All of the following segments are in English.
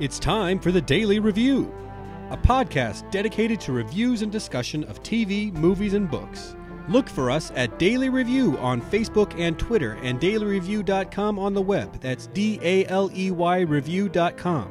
It's time for the Daley Review, a podcast dedicated to reviews and discussion of TV, movies, and books. Look for us at Daley Review on Facebook and Twitter and daleyreview.com on the web. That's D A L E Y review.com.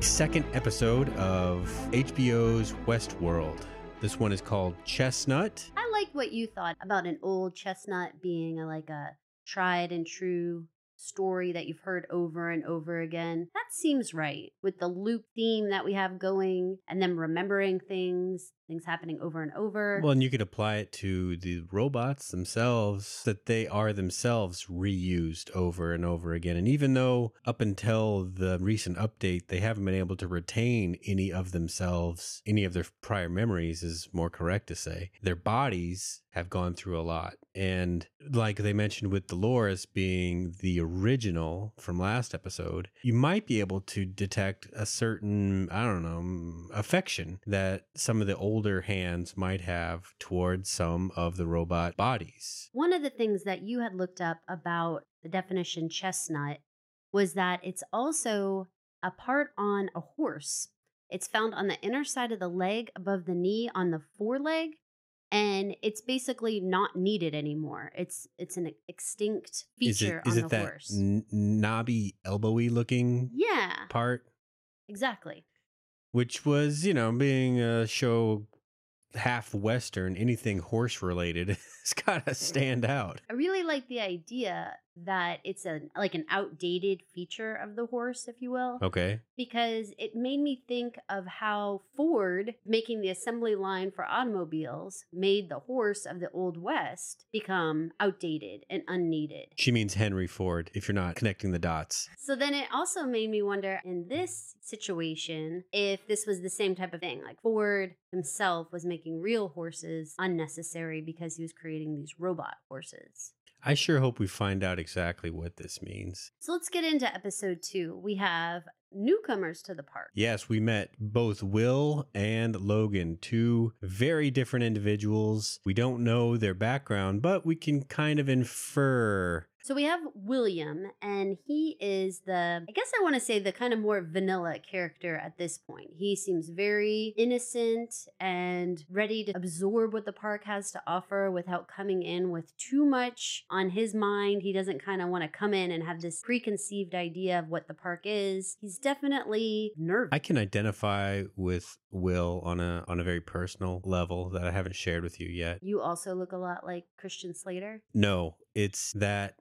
Second episode of HBO's Westworld. This one is called Chestnut. I like what you thought about an old chestnut being a, like a tried and true story that you've heard over and over again. That seems right with the loop theme that we have going and them remembering things, things happening over and over. Well, and you could apply it to the robots themselves, that they are themselves reused over and over again. And even though up until the recent update, they haven't been able to retain any of themselves, any of their prior memories, is more correct to say, their bodies have gone through a lot. And like they mentioned with Dolores being the original from last episode, you might be able to detect a certain, I don't know, mm, affection that some of the older hands might have towards some of the robot bodies. One of the things that you had looked up about the definition chestnut was that it's also a part on a horse. It's found on the inner side of the leg above the knee on the foreleg and it's basically not needed anymore. It's it's an extinct feature is it, is on it the that horse. N- knobby, elbowy looking yeah, part, exactly. which was you know being a show half western, anything horse related, it's got to mm-hmm. stand out. I really like the idea that it's a like an outdated feature of the horse, if you will, Okay, because it made me think of how Ford, making the assembly line for automobiles, made the horse of the Old West become outdated and unneeded. she means Henry Ford. If you're not connecting the dots, So then it also made me wonder in this situation if this was the same type of thing. Like Ford himself was making real horses unnecessary because he was creating these robot horses. I sure hope we find out exactly what this means. So let's get into episode two. We have newcomers to the park. Yes, we met both Will and Logan, two very different individuals. We don't know their background, but we can kind of infer. So we have William, and he is the, I guess I want to say the kind of more vanilla character at this point. He seems very innocent and ready to absorb what the park has to offer without coming in with too much on his mind. He doesn't kind of want to come in and have this preconceived idea of what the park is. He's definitely nervous. I can identify with Will on a on a very personal level that I haven't shared with you yet. you also look a lot like Christian Slater. No, it's that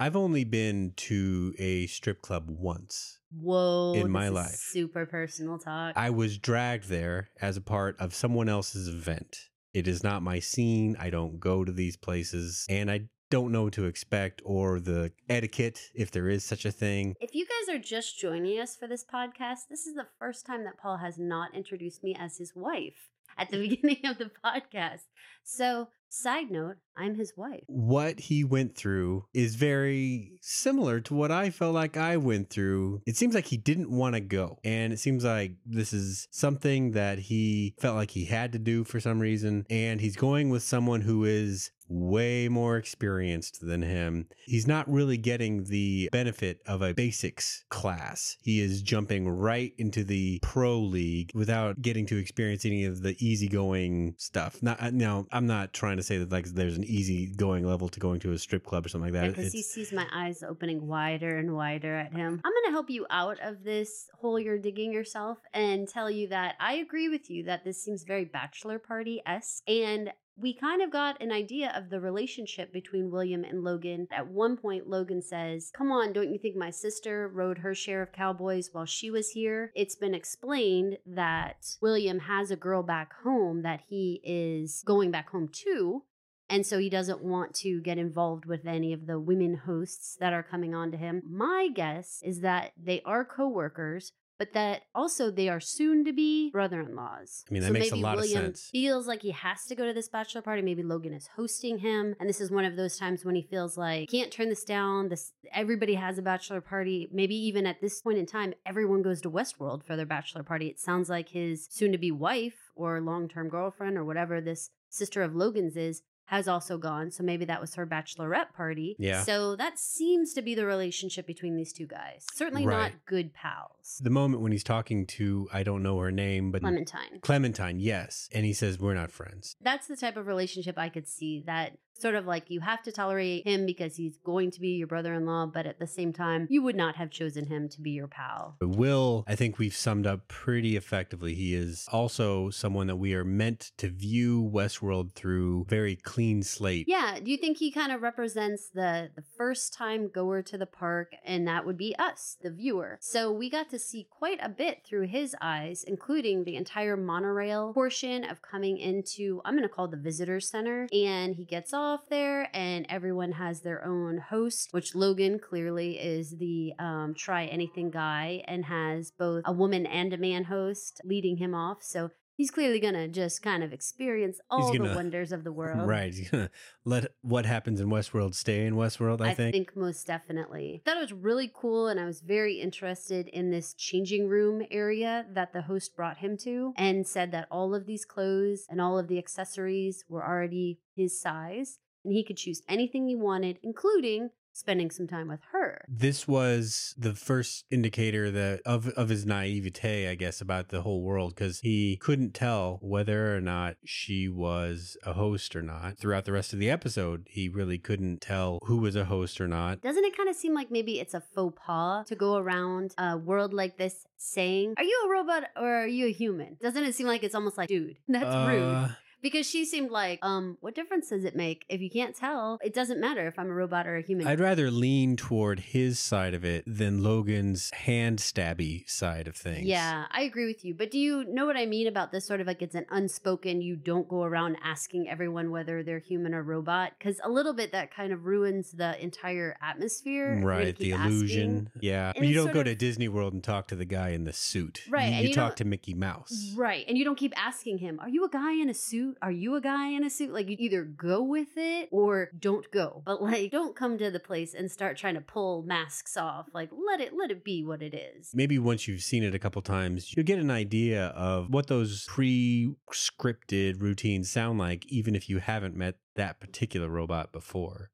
I've only been to a strip club once. Whoa. In my life. Super personal talk. I was dragged there as a part of someone else's event. It is not my scene. I don't go to these places and I don't know what to expect or the etiquette, if there is such a thing. If you guys are just joining us for this podcast, this is the first time that Paul has not introduced me as his wife at the beginning of the podcast. So, side note, I'm his wife. What he went through is very similar to what I felt like I went through. It seems like he didn't want to go. And it seems like this is something that he felt like he had to do for some reason. And he's going with someone who is way more experienced than him. He's not really getting the benefit of a basics class. He is jumping right into the pro league without getting to experience any of the easygoing stuff. Not uh, now, I'm not trying to say that like there's an easygoing level to going to a strip club or something like that. Because he sees my eyes opening wider and wider at him. I'm going to help you out of this hole you're digging yourself and tell you that I agree with you that this seems very bachelor party esque. And we kind of got an idea of the relationship between William and Logan. At one point, Logan says, Come on, don't you think my sister rode her share of cowboys while she was here? It's been explained that William has a girl back home that he is going back home to. And so he doesn't want to get involved with any of the women hosts that are coming on to him. My guess is that they are coworkers, but that also they are soon to be brother-in-laws. I mean, that so makes a maybe lot of sense. Feels like he has to go to this bachelor party. Maybe Logan is hosting him, and this is one of those times when he feels like can't turn this down. This everybody has a bachelor party. Maybe even at this point in time, everyone goes to Westworld for their bachelor party. It sounds like his soon-to-be wife or long-term girlfriend or whatever this sister of Logan's is has also gone. So maybe that was her bachelorette party. Yeah. So that seems to be the relationship between these two guys. Certainly Right. not good pals. The moment when he's talking to, I don't know her name, but Clementine. Clementine, yes. And he says, We're not friends. That's the type of relationship I could see that sort of like you have to tolerate him because he's going to be your brother in law, but at the same time, you would not have chosen him to be your pal. Will, I think we've summed up pretty effectively. He is also someone that we are meant to view Westworld through very clean slate. Yeah, do you think he kind of represents the the first time goer to the park and that would be us, the viewer. So we got to see quite a bit through his eyes, including the entire monorail portion of coming into I'm going to call the visitor center and he gets off there and everyone has their own host, which Logan clearly is the um try anything guy and has both a woman and a man host leading him off. So He's clearly gonna just kind of experience all the gonna- wonders of the world. Right. He's gonna let what happens in Westworld stay in Westworld, I, I think. I think most definitely. Thought it was really cool, and I was very interested in this changing room area that the host brought him to, and said that all of these clothes and all of the accessories were already his size, and he could choose anything he wanted, including spending some time with her. This was the first indicator that of of his naivete, I guess, about the whole world because he couldn't tell whether or not she was a host or not. Throughout the rest of the episode, he really couldn't tell who was a host or not. Doesn't it kind of seem like maybe it's a faux pas to go around a world like this saying, Are you a robot or are you a human? Doesn't it seem like it's almost like, dude, that's rude? Uh, Because she seemed like, um, what difference does it make? If you can't tell, it doesn't matter if I'm a robot or a human. I'd rather lean toward his side of it than Logan's hand stabby side of things. Yeah, I agree with you. But do you know what I mean about this sort of like it's an unspoken, you don't go around asking everyone whether they're human or robot? Because a little bit that kind of ruins the entire atmosphere. if you're gonna Right, the keep asking. illusion. Yeah. And you don't go of- to Disney World and talk to the guy in the suit. Right, You, you you talk to Mickey Mouse. Right. And you don't keep asking him, are you a guy in a suit? Are you a guy in a suit? Like you either go with it or don't go. But like don't come to the place and start trying to pull masks off. Like let it let it be what it is. Maybe once you've seen it a couple times, you'll get an idea of what those pre scripted routines sound like, even if you haven't met that particular robot before.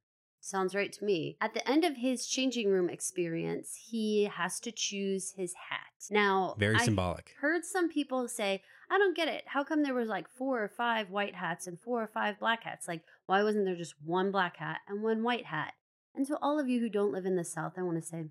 Sounds right to me. At the end of his changing room experience, he has to choose his hat. Now, Very I symbolic. heard some people say, I don't get it. How come there was like four or five white hats and four or five black hats? Like, why wasn't there just one black hat and one white hat? And to all of you who don't live in the South, I want to say,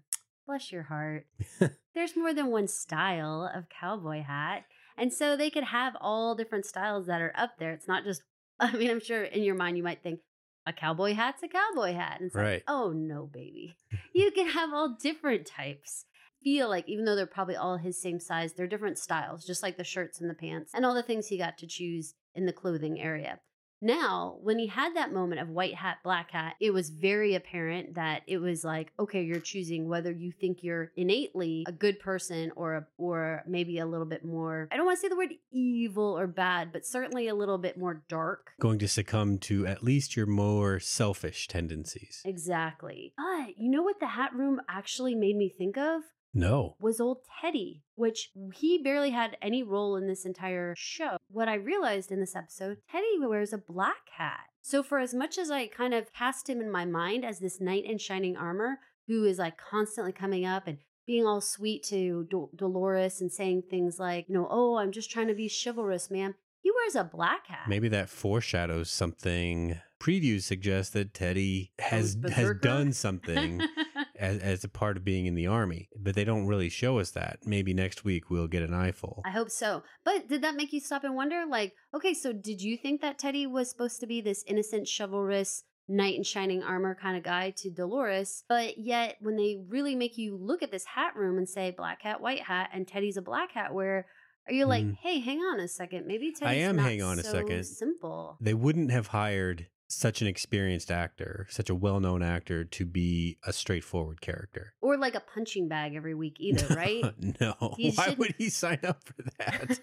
bless your heart. There's more than one style of cowboy hat. And so they could have all different styles that are up there. It's not just, I mean, I'm sure in your mind you might think, a cowboy hat's a cowboy hat. And it's Right. like, oh no, baby. You can have all different types. Feel like even though they're probably all his same size, they're different styles, just like the shirts and the pants and all the things he got to choose in the clothing area. Now, when he had that moment of white hat, black hat, it was very apparent that it was like, okay, you're choosing whether you think you're innately a good person or a, or maybe a little bit more. I don't want to say the word evil or bad, but certainly a little bit more dark. Going to succumb to at least your more selfish tendencies. Exactly. But you know what the hat room actually made me think of? No. was old Teddy, which he barely had any role in this entire show. What I realized in this episode, Teddy wears a black hat. So, for as much as I kind of cast him in my mind as this knight in shining armor who is like constantly coming up and being all sweet to Dol- Dolores and saying things like, you know, oh, I'm just trying to be chivalrous, ma'am. He wears a black hat. Maybe that foreshadows something. Previews suggest that Teddy has has done something as, as a part of being in the army, but they don't really show us that. Maybe next week we'll get an eyeful. I hope so. But did that make you stop and wonder? Like, okay, so did you think that Teddy was supposed to be this innocent, chivalrous, knight in shining armor kind of guy to Dolores? But yet, when they really make you look at this hat room and say black hat, white hat, and Teddy's a black hat wearer, are you like, Mhm. hey, hang on a second? Maybe Teddy's am not hang on a so second. Simple. They wouldn't have hired such an experienced actor, such a well-known actor to be a straightforward character. Or like a punching bag every week either, right? no. He Why shouldn't- would he sign up for that?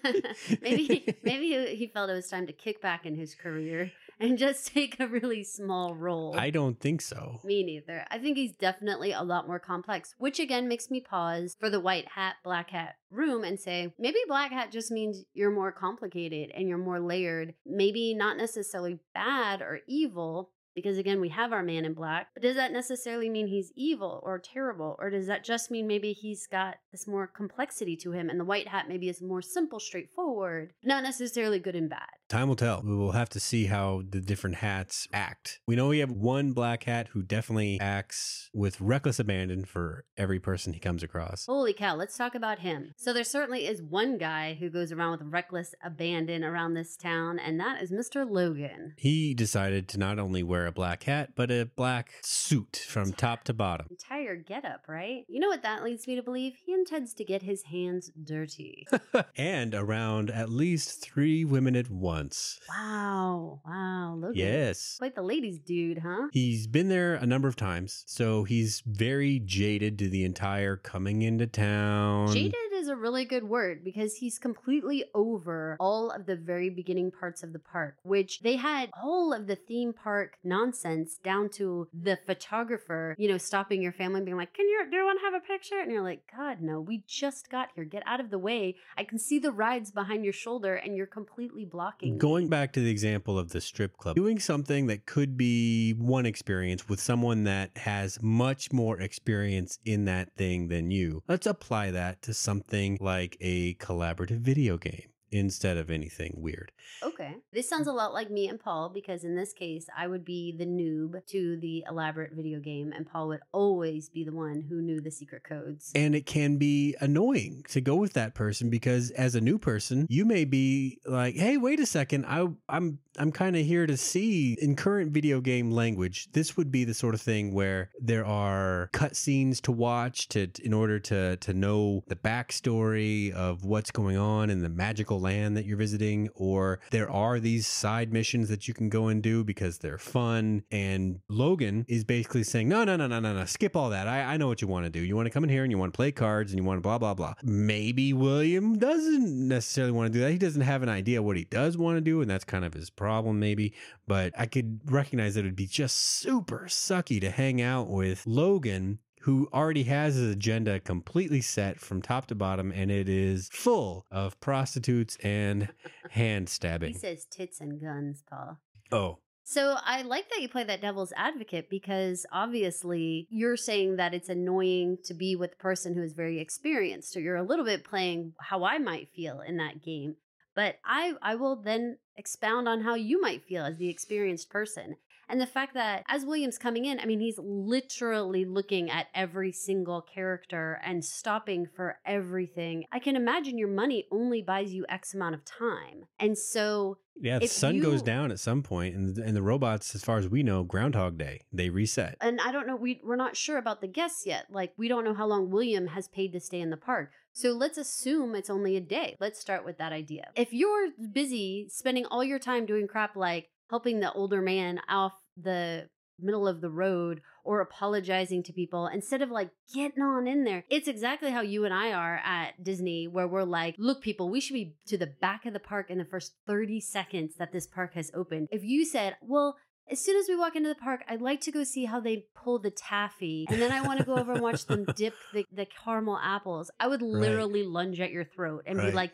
maybe maybe he- he felt it was time to kick back in his career. And just take a really small role. I don't think so. Me neither. I think he's definitely a lot more complex, which again makes me pause for the white hat, black hat room and say, maybe black hat just means you're more complicated and you're more layered. Maybe not necessarily bad or evil, because again, we have our man in black, but does that necessarily mean he's evil or terrible? Or does that just mean maybe he's got this more complexity to him and the white hat maybe is more simple, straightforward, not necessarily good and bad? Time will tell. We will have to see how the different hats act. We know we have one black hat who definitely acts with reckless abandon for every person he comes across. Holy cow, let's talk about him. So there certainly is one guy who goes around with reckless abandon around this town, and that is Mr. Logan. He decided to not only wear a black hat, but a black suit from top to bottom. Entire getup, right? You know what that leads me to believe? He intends to get his hands dirty. and around at least three women at once. wow. Wow. Logan. Yes. Quite the ladies' dude, huh? He's been there a number of times, so he's very jaded to the entire coming into town. Jaded is a really good word because he's completely over all of the very beginning parts of the park, which they had all of the theme park nonsense down to the photographer, you know, stopping your family and being like, Can you do you want to have a picture? And you're like, God, no, we just got here. Get out of the way. I can see the rides behind your shoulder and you're completely blocking. Going back to the example of the strip club, doing something that could be one experience with someone that has much more experience in that thing than you, let's apply that to something like a collaborative video game instead of anything weird. Okay. This sounds a lot like me and Paul because in this case, I would be the noob to the elaborate video game, and Paul would always be the one who knew the secret codes. And it can be annoying to go with that person because as a new person, you may be like, "Hey, wait a second. I I'm I'm kind of here to see in current video game language, this would be the sort of thing where there are cutscenes to watch to in order to to know the backstory of what's going on in the magical land that you're visiting, or there are these side missions that you can go and do because they're fun. And Logan is basically saying, no, no, no, no, no, no, skip all that. I, I know what you want to do. You want to come in here and you want to play cards and you want to blah, blah, blah. Maybe William doesn't necessarily want to do that. He doesn't have an idea what he does want to do, and that's kind of his problem, maybe. But I could recognize that it would be just super sucky to hang out with Logan who already has his agenda completely set from top to bottom, and it is full of prostitutes and hand stabbing. He says tits and guns, Paul. Oh, So I like that you play that devil's advocate because obviously you're saying that it's annoying to be with a person who is very experienced. So you're a little bit playing how I might feel in that game. But I I will then expound on how you might feel as the experienced person. And the fact that as William's coming in, I mean, he's literally looking at every single character and stopping for everything. I can imagine your money only buys you X amount of time. And so yeah. The If sun goes down at some point, and and the robots, as far as we know, Groundhog Day, they reset. and I don't know, we, we're not sure about the guests yet. Like, we don't know how long William has paid to stay in the park. So let's assume it's only a day. Let's start with that idea. If you're busy spending all your time doing crap like helping the older man off the middle of the road or apologizing to people instead of like getting on in there. It's exactly how you and I are at Disney, where we're like, look, people, we should be to the back of the park in the first 30 seconds that this park has opened. If you said, well, as soon as we walk into the park, I'd like to go see how they pull the taffy. And then I want to go over and watch them dip the, the caramel apples. I would literally lunge at your throat and be like,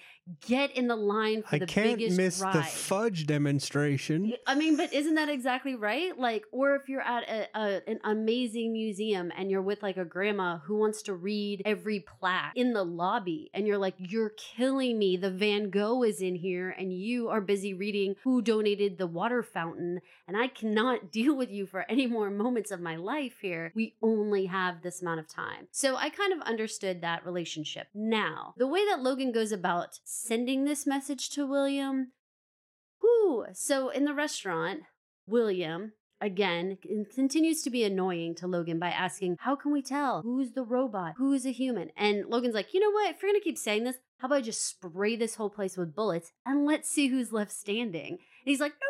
get in the line for I the can't biggest miss ride. the fudge demonstration. I mean, but isn't that exactly right? Like, or if you're at a, a an amazing museum and you're with like a grandma who wants to read every plaque in the lobby, and you're like, "You're killing me." The Van Gogh is in here, and you are busy reading who donated the water fountain, and I cannot deal with you for any more moments of my life here. We only have this amount of time, so I kind of understood that relationship. Now, the way that Logan goes about sending this message to William Whew. So in the restaurant, William again continues to be annoying to Logan by asking, "How can we tell who's the robot, who is a human?" And Logan's like, "You know what? If you're gonna keep saying this, how about I just spray this whole place with bullets and let's see who's left standing?" And he's like, "No,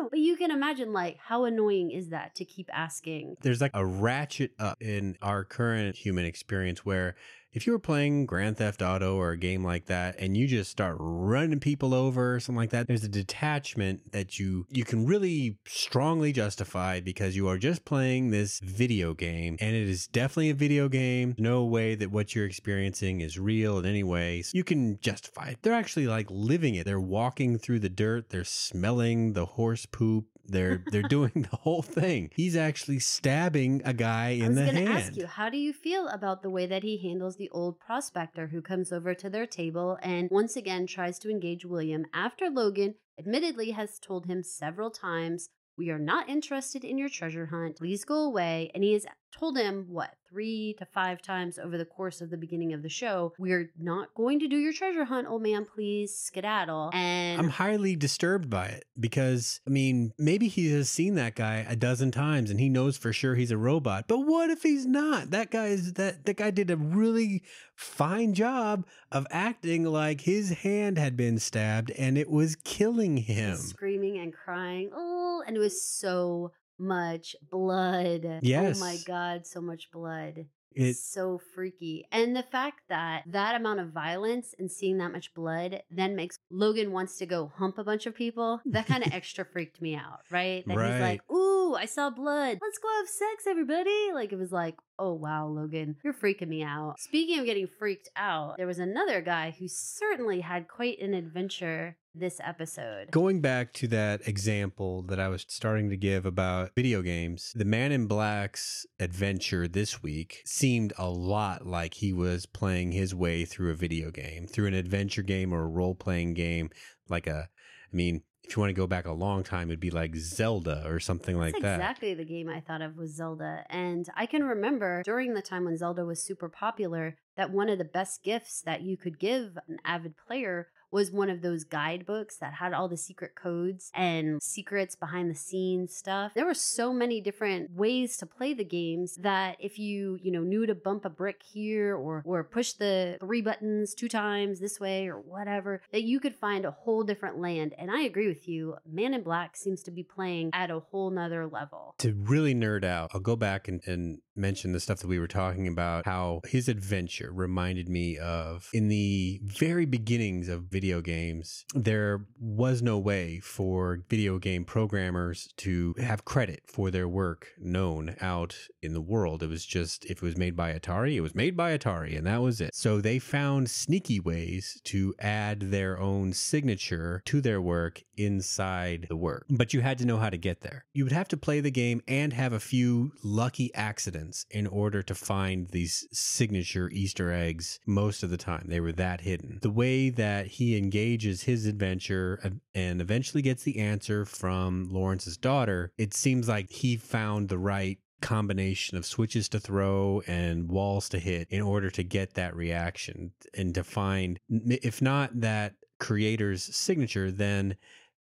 no, no, no, no, no." But you can imagine, like, how annoying is that to keep asking? There's like a ratchet up in our current human experience where if you were playing Grand Theft Auto or a game like that and you just start running people over or something like that, there's a detachment that you you can really strongly justify because you are just playing this video game and it is definitely a video game. No way that what you're experiencing is real in any way. So you can justify it. They're actually like living it. They're walking through the dirt, they're smelling the horse poop, they're they're doing the whole thing. He's actually stabbing a guy in the hand. I was going to ask you, how do you feel about the way that he handles the old prospector who comes over to their table and once again tries to engage William after Logan admittedly has told him several times, We are not interested in your treasure hunt. Please go away. And he has told him, what, three to five times over the course of the beginning of the show, We're not going to do your treasure hunt, old man. Please skedaddle. And I'm highly disturbed by it because, I mean, maybe he has seen that guy a dozen times and he knows for sure he's a robot. But what if he's not? That guy is that that guy did a really fine job of acting like his hand had been stabbed and it was killing him. screaming and crying. Oh, and it was so much blood. Yes. Oh my god, so much blood. It so freaky. And the fact that that amount of violence and seeing that much blood then makes Logan wants to go hump a bunch of people. That kind of extra freaked me out, right? That he's like, "Ooh, I saw blood. Let's go have sex, everybody." Like it was like, "Oh wow, Logan, you're freaking me out." Speaking of getting freaked out, there was another guy who certainly had quite an adventure this episode. Going back to that example that I was starting to give about video games, the Man in Black's adventure this week seemed a lot like he was playing his way through a video game, through an adventure game or a role playing game. Like a, I mean, if you want to go back a long time, it'd be like Zelda or something That's like that. exactly the game I thought of was Zelda. And I can remember during the time when Zelda was super popular that one of the best gifts that you could give an avid player was one of those guidebooks that had all the secret codes and secrets behind the scenes stuff. There were so many different ways to play the games that if you, you know, knew to bump a brick here or or push the three buttons two times this way or whatever, that you could find a whole different land. And I agree with you. Man in Black seems to be playing at a whole nother level. To really nerd out, I'll go back and, and mention the stuff that we were talking about, how his adventure reminded me of in the very beginnings of video games, there was no way for video game programmers to have credit for their work known out in the world. It was just, if it was made by Atari, it was made by Atari, and that was it. So they found sneaky ways to add their own signature to their work inside the work. But you had to know how to get there. You would have to play the game and have a few lucky accidents in order to find these signature Easter eggs most of the time. They were that hidden. The way that he engages his adventure and eventually gets the answer from Lawrence's daughter, it seems like he found the right combination of switches to throw and walls to hit in order to get that reaction and to find if not that creator's signature then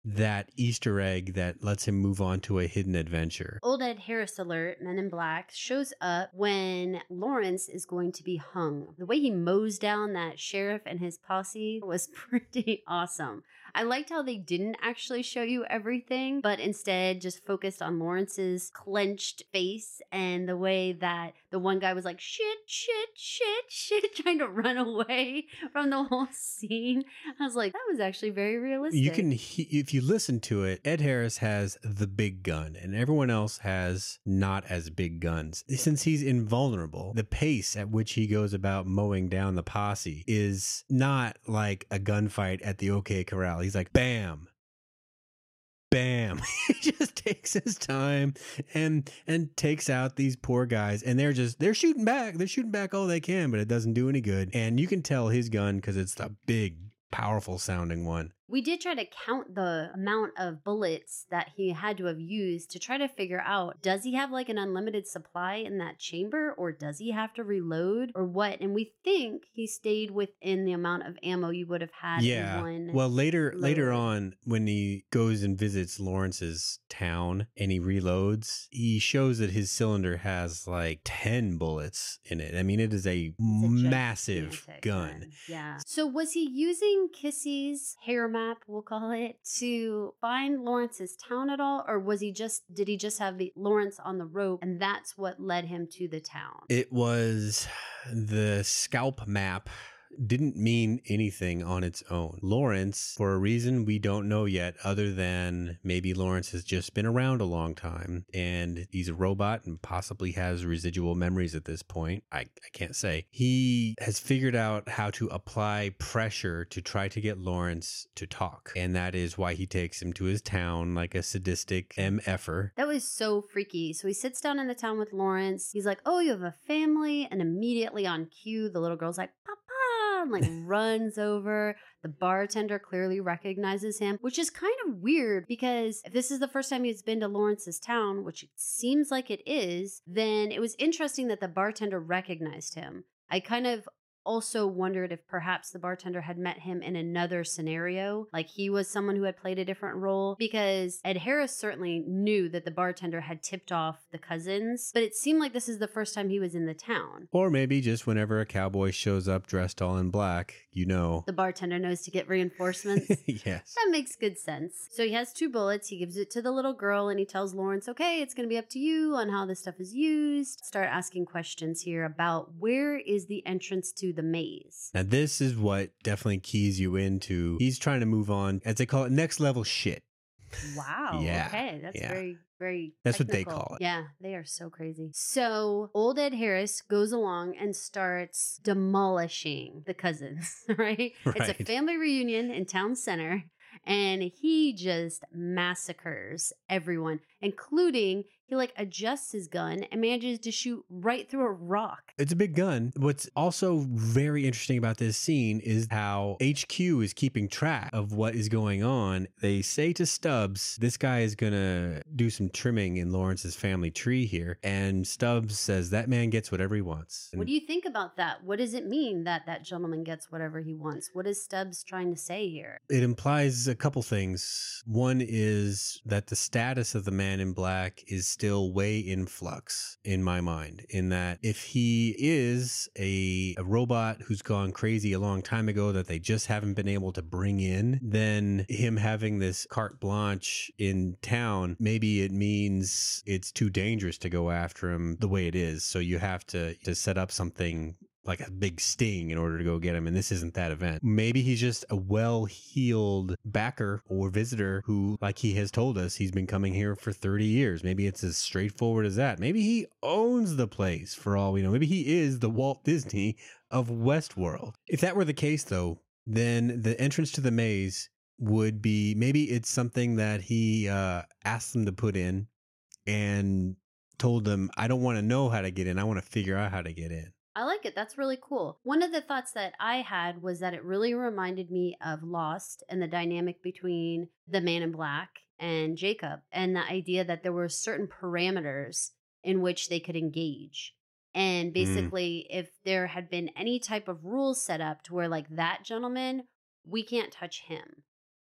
that Easter egg that lets him move on to a hidden adventure. Old Ed Harris alert, Men in Black, shows up when Lawrence is going to be hung. The way he mows down that sheriff and his posse was pretty awesome. I liked how they didn't actually show you everything, but instead just focused on Lawrence's clenched face and the way that the one guy was like, shit, shit, shit, shit, trying to run away from the whole scene. I was like, that was actually very realistic. You can, if you listen to it, Ed Harris has the big gun and everyone else has not as big guns. Since he's invulnerable, the pace at which he goes about mowing down the posse is not like a gunfight at the OK Corral. He's like, bam, bam. he just takes his time and and takes out these poor guys, and they're just they're shooting back. They're shooting back all they can, but it doesn't do any good. And you can tell his gun because it's the big, powerful sounding one. We did try to count the amount of bullets that he had to have used to try to figure out does he have like an unlimited supply in that chamber or does he have to reload or what? And we think he stayed within the amount of ammo you would have had yeah. in one. Well, later load. later on when he goes and visits Lawrence's town and he reloads, he shows that his cylinder has like 10 bullets in it. I mean, it is a, It's a massive gigantic gun. Yeah. So was he using Kissy's hair map, we'll call it, to find Lawrence's town at all? Or was he just, did he just have the Lawrence on the rope and that's what led him to the town? It was the scalp map didn't mean anything on its own. Lawrence, for a reason we don't know yet, other than maybe Lawrence has just been around a long time and he's a robot and possibly has residual memories at this point. I, I can't say. He has figured out how to apply pressure to try to get Lawrence to talk. And that is why he takes him to his town like a sadistic MFer. That was so freaky. So he sits down in the town with Lawrence. He's like, Oh, you have a family? And immediately on cue, the little girl's like, And like runs over. The bartender clearly recognizes him, which is kind of weird because if this is the first time he's been to Lawrence's town, which it seems like it is, then it was interesting that the bartender recognized him. I kind of also wondered if perhaps the bartender had met him in another scenario, like he was someone who had played a different role, because Ed Harris certainly knew that the bartender had tipped off the cousins, but it seemed like this is the first time he was in the town. Or maybe just whenever a cowboy shows up dressed all in black, you know. The bartender knows to get reinforcements. yes. That makes good sense. So he has two bullets. He gives it to the little girl and he tells Lawrence, okay, it's going to be up to you on how this stuff is used. Start asking questions here about where is the entrance to the maze. Now, this is what definitely keys you into. He's trying to move on, as they call it, next level shit. Wow. Yeah, Okay. That's yeah. very, very. That's what they call it. Yeah. They are so crazy. So old Ed Harris goes along and starts demolishing the cousins, right? right. It's a family reunion in town center. And he just massacres everyone, including he like adjusts his gun and manages to shoot right through a rock. It's a big gun. What's also very interesting about this scene is how HQ is keeping track of what is going on. They say to Stubbs, this guy is going to do some trimming in Lawrence's family tree here. And Stubbs says that man gets whatever he wants. What do you think about that? What does it mean that that gentleman gets whatever he wants? What is Stubbs trying to say here? It implies a couple things. One is that the status of the man in black is still way in flux in my mind, in that if he is a, a robot who's gone crazy a long time ago that they just haven't been able to bring in, then him having this carte blanche in town, maybe it means it's too dangerous to go after him the way it is. So you have to, to set up something like a big sting in order to go get him. And this isn't that event. Maybe he's just a well heeled backer or visitor who, like he has told us, he's been coming here for 30 years. Maybe it's as straightforward as that. Maybe he owns the place for all we know. Maybe he is the Walt Disney of Westworld. If that were the case, though, then the entrance to the maze would be maybe it's something that he uh, asked them to put in and told them, I don't want to know how to get in. I want to figure out how to get in. I like it. That's really cool. One of the thoughts that I had was that it really reminded me of Lost and the dynamic between the man in black and Jacob, and the idea that there were certain parameters in which they could engage. And mm. basically, if there had been any type of rules set up to where, like, that gentleman, we can't touch him,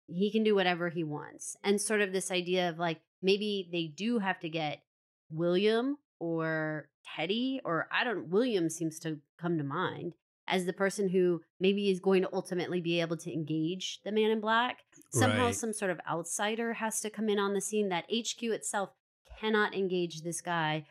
he can do whatever he wants. And sort of this idea of like, maybe they do have to get William or Teddy, or I don't, William seems to come to mind as the person who maybe is going to ultimately be able to engage the man in black. Somehow, Right. some sort of outsider has to come in on the scene that HQ itself cannot engage this guy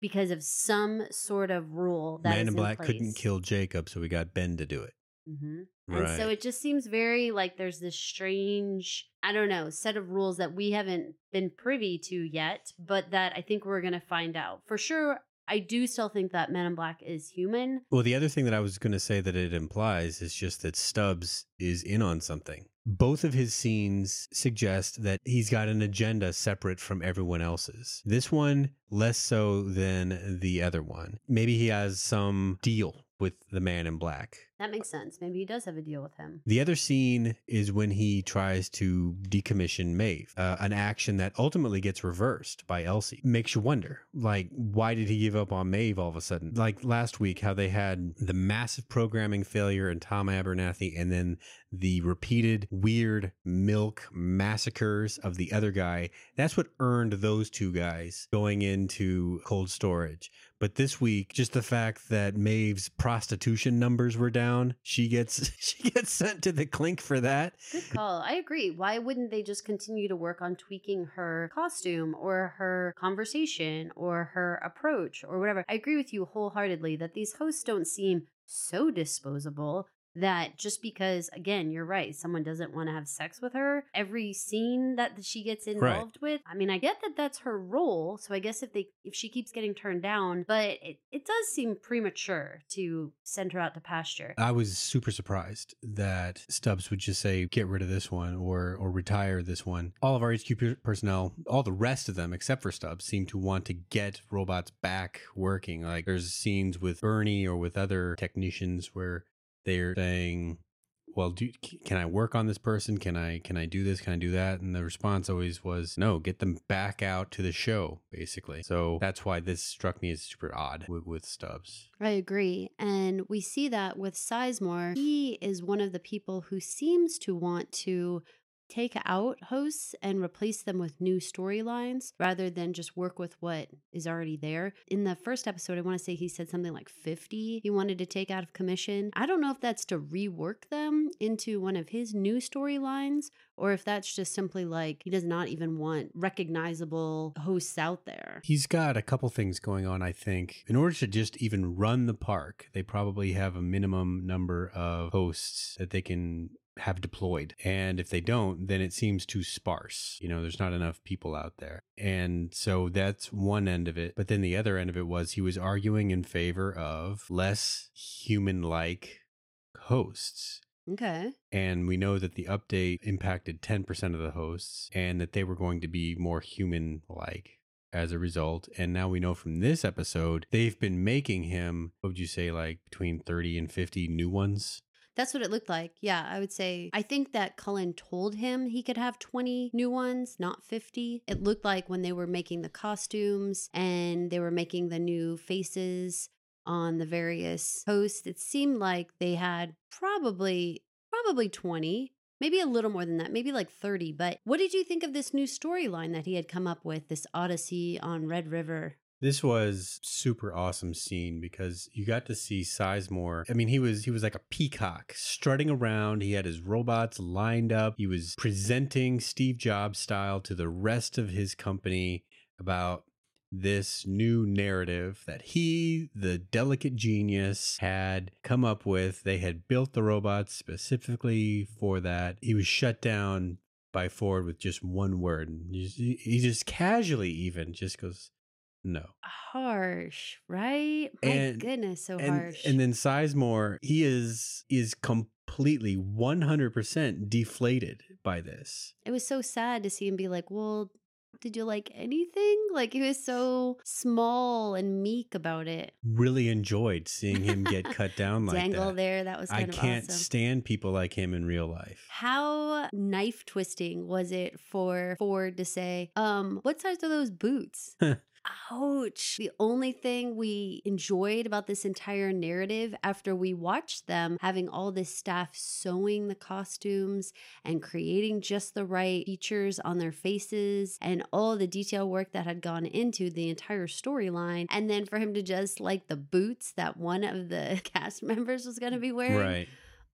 because of some sort of rule that Man in Black place. couldn't kill Jacob, so we got Ben to do it. Hmm Right. And so it just seems very like there's this strange, I don't know, set of rules that we haven't been privy to yet, but that I think we're going to find out. For sure, I do still think that Men in Black is human. Well, the other thing that I was going to say that it implies is just that Stubbs is in on something. Both of his scenes suggest that he's got an agenda separate from everyone else's. This one, less so than the other one. Maybe he has some deal with the man in black. That makes sense. Maybe he does have a deal with him. The other scene is when he tries to decommission Maeve, uh, an action that ultimately gets reversed by Elsie. Makes you wonder, like, why did he give up on Maeve all of a sudden? Like last week, how they had the massive programming failure in Tom Abernathy and then the repeated weird milk massacres of the other guy. That's what earned those two guys going into cold storage. But this week, just the fact that Maeve's prostitution numbers were down she gets she gets sent to the clink for that. Good call. I agree. Why wouldn't they just continue to work on tweaking her costume or her conversation or her approach or whatever? I agree with you wholeheartedly that these hosts don't seem so disposable that just because again you're right someone doesn't want to have sex with her every scene that she gets involved right. with i mean i get that that's her role so i guess if they if she keeps getting turned down but it, it does seem premature to send her out to pasture i was super surprised that stubbs would just say get rid of this one or or retire this one all of our hq personnel all the rest of them except for stubbs seem to want to get robots back working like there's scenes with bernie or with other technicians where they're saying well do can i work on this person? Can i can i do this? Can i do that? And the response always was no get them back out to the show basically. So that's why this struck me as super odd with, with stubbs. I agree and we see that with sizemore. He is one of the people who seems to want to take out hosts and replace them with new storylines rather than just work with what is already there. In the first episode, I want to say he said something like 50 he wanted to take out of commission. I don't know if that's to rework them into one of his new storylines or if that's just simply like he does not even want recognizable hosts out there. He's got a couple things going on, I think. In order to just even run the park, they probably have a minimum number of hosts that they can have deployed. And if they don't, then it seems too sparse. You know, there's not enough people out there. And so that's one end of it. But then the other end of it was he was arguing in favor of less human like hosts. Okay. And we know that the update impacted 10% of the hosts and that they were going to be more human like as a result. And now we know from this episode, they've been making him, what would you say, like between 30 and 50 new ones? That's what it looked like. Yeah, I would say. I think that Cullen told him he could have 20 new ones, not 50. It looked like when they were making the costumes and they were making the new faces on the various hosts, it seemed like they had probably probably 20 maybe a little more than that, maybe like 30. But what did you think of this new storyline that he had come up with, this Odyssey on Red River? This was super awesome scene because you got to see Sizemore. I mean, he was he was like a peacock strutting around. He had his robots lined up. He was presenting Steve Jobs style to the rest of his company about this new narrative that he, the delicate genius, had come up with. They had built the robots specifically for that. He was shut down by Ford with just one word. He just casually even just goes, no. Harsh, right? My and, goodness, so and, harsh. And then Sizemore, he is is completely 100% deflated by this. It was so sad to see him be like, "Well, did you like anything? Like he was so small and meek about it. Really enjoyed seeing him get cut down like Dangle that. there. That was I can't awesome. stand people like him in real life. How knife twisting was it for Ford to say, um, what size are those boots? Ouch. The only thing we enjoyed about this entire narrative after we watched them having all this staff sewing the costumes and creating just the right features on their faces and all the detail work that had gone into the entire storyline. And then for him to just like the boots that one of the cast members was going to be wearing. Right.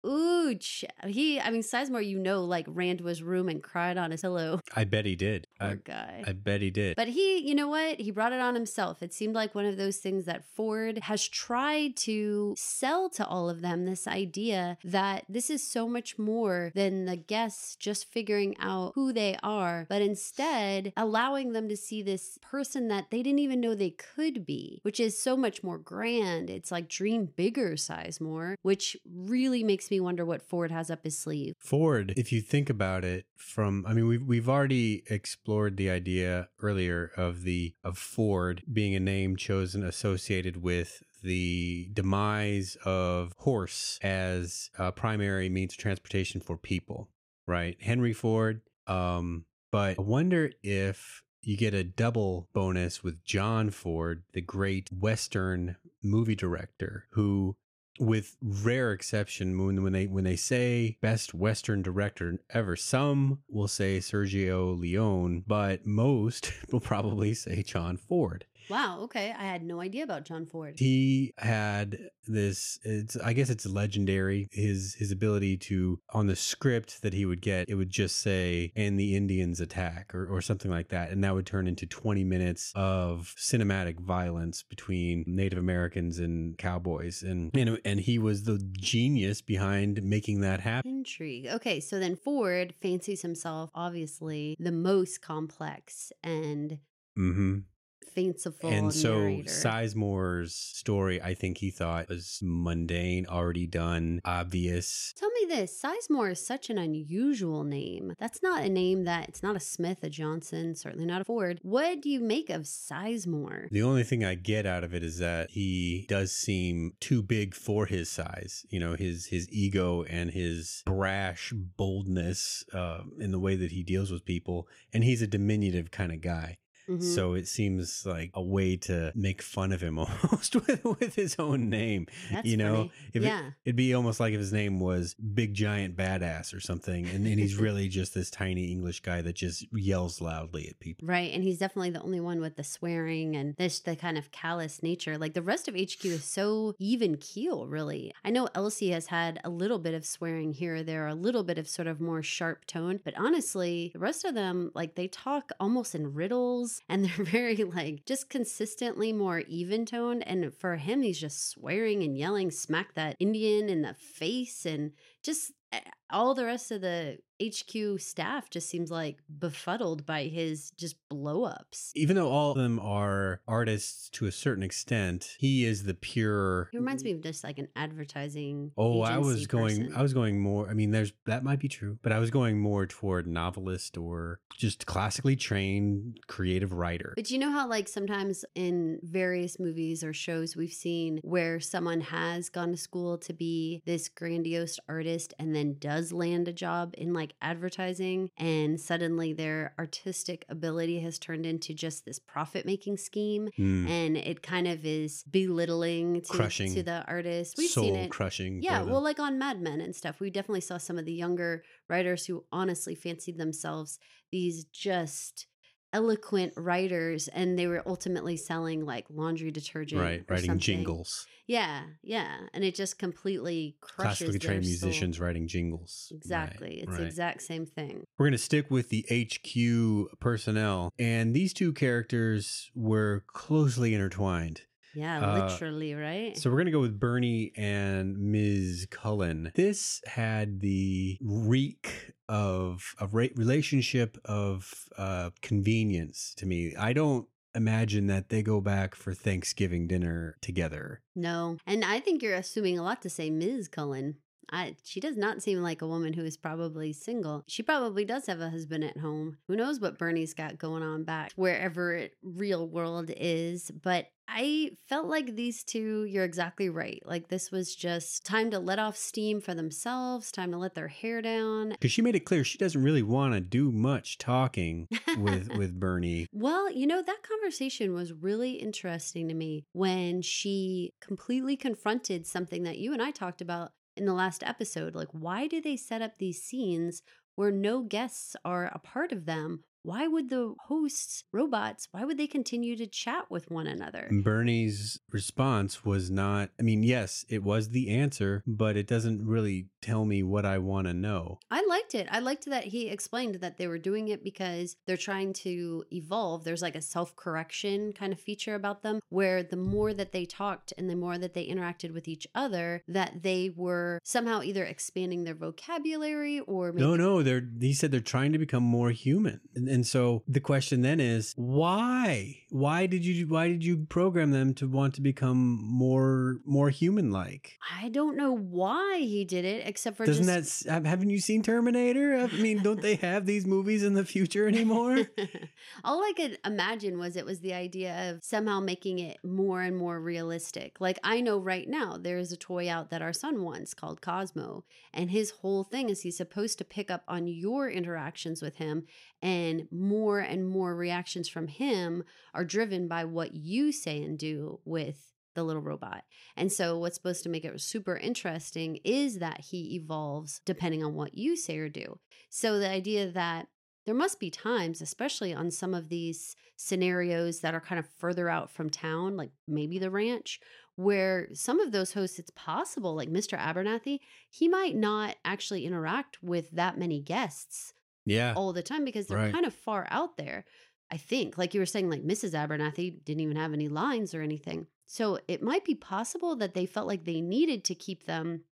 Ooch. He, I mean, Sizemore, you know, like ran to his room and cried on his pillow. I bet he did. Poor I, guy. I bet he did. But he, you know what? He brought it on himself. It seemed like one of those things that Ford has tried to sell to all of them this idea that this is so much more than the guests just figuring out who they are, but instead allowing them to see this person that they didn't even know they could be, which is so much more grand. It's like dream bigger Sizemore, which really makes me wonder what Ford has up his sleeve. Ford, if you think about it from I mean we've we've already explored the idea earlier of the of Ford being a name chosen associated with the demise of horse as a primary means of transportation for people, right? Henry Ford um but I wonder if you get a double bonus with John Ford, the great Western movie director, who with rare exception when, when they when they say best western director ever some will say sergio leone but most will probably say john ford Wow. Okay. I had no idea about John Ford. He had this it's I guess it's legendary his his ability to on the script that he would get it would just say and the Indians attack or, or something like that and that would turn into 20 minutes of cinematic violence between Native Americans and cowboys and and, and he was the genius behind making that happen. Intrigue. Okay, so then Ford fancies himself obviously the most complex and Mhm. Fanciful And so narrator. Sizemore's story, I think he thought was mundane, already done, obvious. Tell me this, Sizemore is such an unusual name. That's not a name that it's not a Smith, a Johnson, certainly not a Ford. What do you make of Sizemore? The only thing I get out of it is that he does seem too big for his size. You know, his his ego and his brash boldness uh, in the way that he deals with people, and he's a diminutive kind of guy. Mhm. So it seems like a way to make fun of him almost with, with his own name. That's you know, funny. if it- yeah. It'd be almost like if his name was Big Giant Badass or something, and, and he's really just this tiny English guy that just yells loudly at people. Right, and he's definitely the only one with the swearing and this the kind of callous nature. Like the rest of HQ is so even keel, really. I know Elsie has had a little bit of swearing here or there, a little bit of sort of more sharp tone, but honestly, the rest of them like they talk almost in riddles and they're very like just consistently more even toned. And for him, he's just swearing and yelling, smack that Indian in the face, and just eh, all the rest of the HQ staff just seems like befuddled by his just blow ups. Even though all of them are artists to a certain extent, he is the pure. He reminds me of just like an advertising. Oh, I was going. person. I was going more. I mean, there's that might be true, but I was going more toward novelist or just classically trained creative writer. But you know how, like, sometimes in various movies or shows we've seen where someone has gone to school to be this grandiose artist and then does land a job in like advertising, and suddenly their artistic ability has turned into just this profit making scheme. Hmm. And it kind of is belittling to, Crushing. to the artist. We've Soul seen it. crushing. Yeah, well, like on Mad Men and stuff, we definitely saw some of the younger writers who honestly fancied themselves these just eloquent writers, and they were ultimately selling like laundry detergent, right, writing something. jingles. Yeah, yeah, and it just completely crushes Classically trained soul. musicians writing jingles. Right, Exactly, it's the exact same thing. We're going to stick with the HQ personnel, and these two characters were closely intertwined. Yeah, Uh, literally, right? So we're going to go with Bernie and Ms. Cullen. This had the reek of a re- relationship of uh, convenience to me. I don't imagine that they go back for Thanksgiving dinner together. no, and I think you're assuming a lot to say Ms. Cullen. I, she does not seem like a woman who is probably single. She probably does have a husband at home. Who knows what Bernie's got going on back wherever it real world is. But I felt like these two, you're exactly right. Like this was just time to let off steam for themselves, time to let their hair down. Because she made it clear she doesn't really want to do much talking with with Bernie. Well, you know, that conversation was really interesting to me when she completely confronted something that you and I talked about in the last episode. Like, why do they set up these scenes where no guests are a part of them? Why would the hosts, robots, why would they continue to chat with one another? Bernie's response was not, I mean, yes, it was the answer, but it doesn't really tell me what I want to know. I liked it. I liked that he explained that they were doing it because they're trying to evolve. There's like a self correction kind of feature about them where the more that they talked and the more that they interacted with each other, that they were somehow either expanding their vocabulary or maybe No, no, they're he said they're trying to become more human. And, and so the question then is why? Why did you why did you program them to want to become more more human like? I don't know why he did it except for Doesn't just that haven't you seen Terminator? I mean, don't they have these movies in the future anymore? All I could imagine was it was the idea of somehow making it more and more realistic. Like I know right now there is a toy out that our son wants called Cozmo, and his whole thing is he's supposed to pick up on your interactions with him, and more and more reactions from him are driven by what you say and do with the little robot. And so what's supposed to make it super interesting is that he evolves depending on what you say or do. So the idea that there must be times, especially on some of these scenarios that are kind of further out from town, like maybe the ranch, where some of those hosts, it's possible, like Mr. Abernathy, he might not actually interact with that many guests Yeah. all the time because they're Right. kind of far out there. I think, like you were saying, like Mrs. Abernathy didn't even have any lines or anything. So it might be possible that they felt like they needed to keep them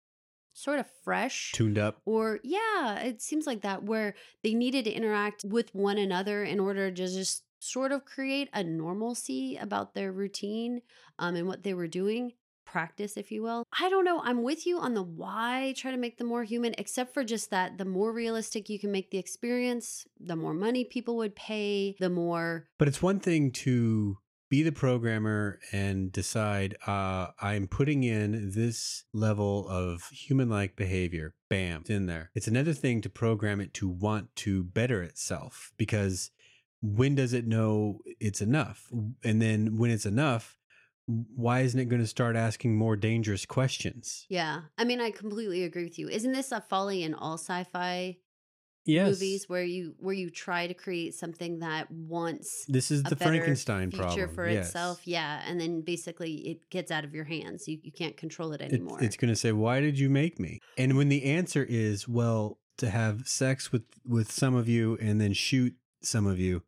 sort of fresh. Tuned up. Or, yeah, it seems like that, where they needed to interact with one another in order to just sort of create a normalcy about their routine um, and what they were doing practice if you will i don't know i'm with you on the why try to make them more human except for just that the more realistic you can make the experience the more money people would pay the more But it's one thing to be the programmer and decide uh, I'm putting in this level of human like behavior. Bam, it's in there. It's another thing to program it to want to better itself because when does it know it's enough? And then when it's enough, why isn't it going to start asking more dangerous questions? yeah i mean i completely agree with you isn't this a folly in all sci-fi Yes. movies where you where you try to create something that wants This is a the Frankenstein future problem. for yes. itself yeah and then basically it gets out of your hands you, you can't control it It- anymore it's going to say, "Why did you make me?" And when the answer is, "Well, to have sex with with some of you and then shoot some of you,"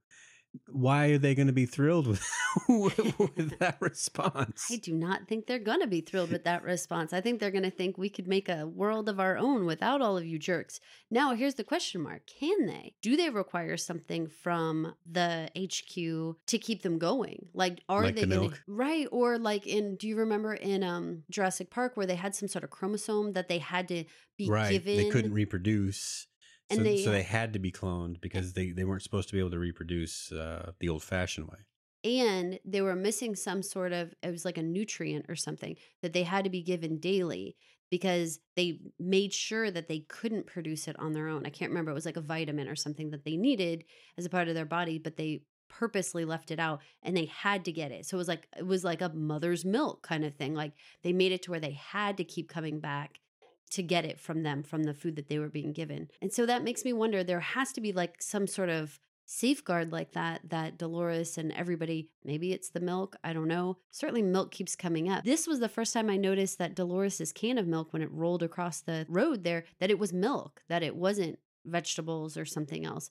why are they going to be thrilled with with, that response? I do not think they're going to be thrilled with that response. I think they're going to think we could make a world of our own without all of you jerks. Now, here's the question mark Can they? Do they require something from the HQ to keep them going? Like, are Like they the gonna. Right. Or like in, do you remember in um, Jurassic Park where they had some sort of chromosome that they had to be right? given? They couldn't reproduce. And so, they- so they had to be cloned because they, they weren't supposed to be able to reproduce uh, the old fashioned way. and they were missing some sort of it was like a nutrient or something that they had to be given daily because they made sure that they couldn't produce it on their own. I can't remember it was like a vitamin or something that they needed as a part of their body but they purposely left it out and they had to get it. So it was like it was like a mother's milk kind of thing. Like they made it to where they had to keep coming back to get it from them from the food that they were being given. And so that makes me wonder there has to be like some sort of safeguard like that that Dolores and everybody maybe it's the milk I don't know certainly milk keeps coming up this was the first time I noticed that Dolores's can of milk when it rolled across the road there that it was milk that it wasn't vegetables or something else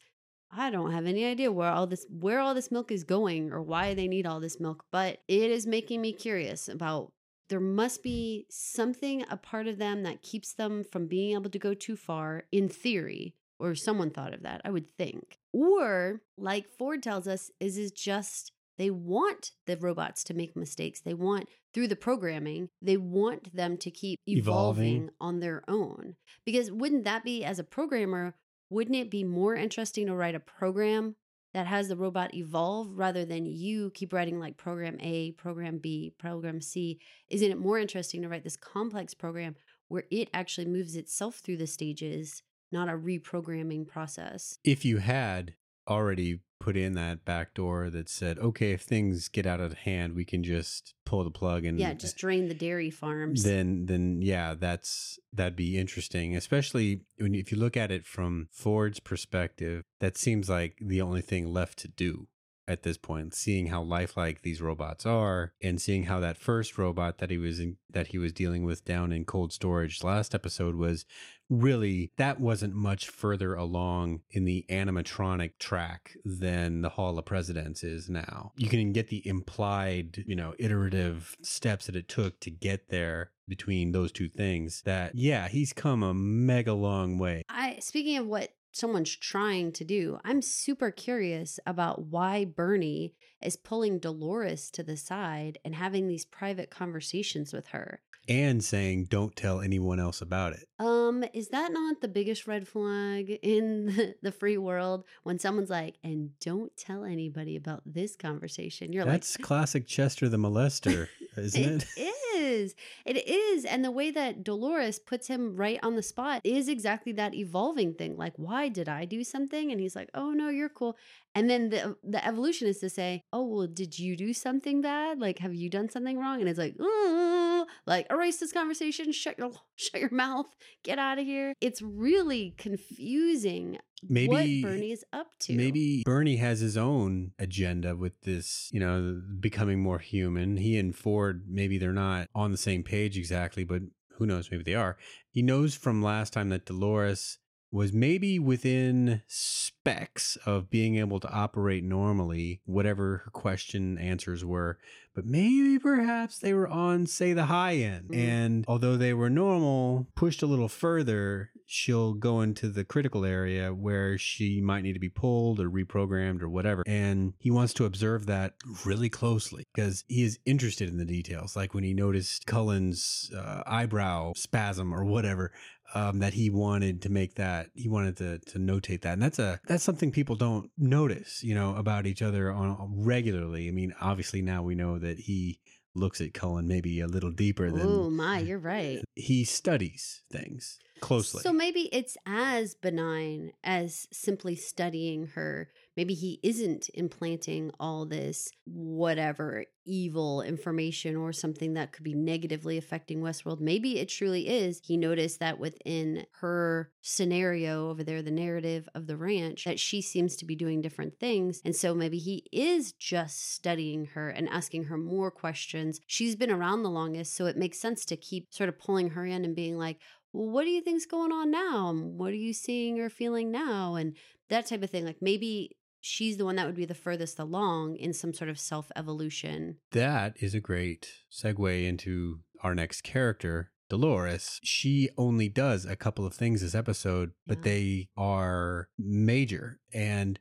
I don't have any idea where all this where all this milk is going or why they need all this milk but it is making me curious about there must be something a part of them that keeps them from being able to go too far in theory or someone thought of that i would think or like ford tells us is is just they want the robots to make mistakes they want through the programming they want them to keep evolving, Evolving. on their own because wouldn't that be as a programmer wouldn't it be more interesting to write a program that has the robot evolve rather than you keep writing like program A, program B, program C? Isn't it more interesting to write this complex program where it actually moves itself through the stages, not a reprogramming process? If you had already put in that back door that said, okay, if things get out of hand, we can just pull the plug and Yeah, just drain the dairy farms. then then yeah that's that'd be interesting especially when if you look at it from ford's perspective that seems like the only thing left to do at this point seeing how lifelike these robots are and seeing how that first robot that he was in, that he was dealing with down in cold storage last episode was really that wasn't much further along in the animatronic track than the hall of presidents is now. You can get the implied you know iterative steps that it took to get there between those two things that yeah he's come a mega long way. I speaking of what someone's trying to do, I'm super curious about why Bernie is pulling Dolores to the side and having these private conversations with her. and saying don't tell anyone else about it Um, is that not the biggest red flag in the, free world when someone's like, and don't tell anybody about this conversation? You're that's classic chester the molester isn't it, It is. It is. And the way that Dolores puts him right on the spot is exactly that evolving thing. Like, why did I do something? And he's like, oh, no, you're cool. And then the, the evolution is to say, oh, well, did you do something bad? Like, have you done something wrong? And it's like, oh, like erase this conversation, shut your shut your mouth, get out of here. It's really confusing maybe what Bernie is up to. Maybe Bernie has his own agenda with this, you know, becoming more human. He and Ford, maybe they're not on the same page exactly, but who knows? Maybe they are. He knows from last time that Dolores was maybe within specs of being able to operate normally, whatever her question answers were, but maybe perhaps they were on, say, the high end. Mm. And although they were normal, pushed a little further, she'll go into the critical area where she might need to be pulled or reprogrammed or whatever. And he wants to observe that really closely because he is interested in the details. Like when he noticed Cullen's uh, eyebrow spasm or whatever, um, that he wanted to make that he wanted to to notate that and that's a that's something people don't notice you know about each other on regularly i mean obviously now we know that he looks at cullen maybe a little deeper than Oh my, you're right. he studies things closely So maybe it's as benign as simply studying her. Maybe he isn't implanting all this whatever evil information or something that could be negatively affecting Westworld. Maybe it truly is. He noticed that within her scenario over there, the narrative of the ranch, that she seems to be doing different things. And so maybe he is just studying her and asking her more questions. She's been around the longest, so it makes sense to keep sort of pulling her in and being like, well, what do you think's going on now? What are you seeing or feeling now? And that type of thing. Like maybe she's the one that would be the furthest along in some sort of self evolution. that is a great segue into our next character Dolores, she only does a couple of things this episode, but Yeah. they are major. And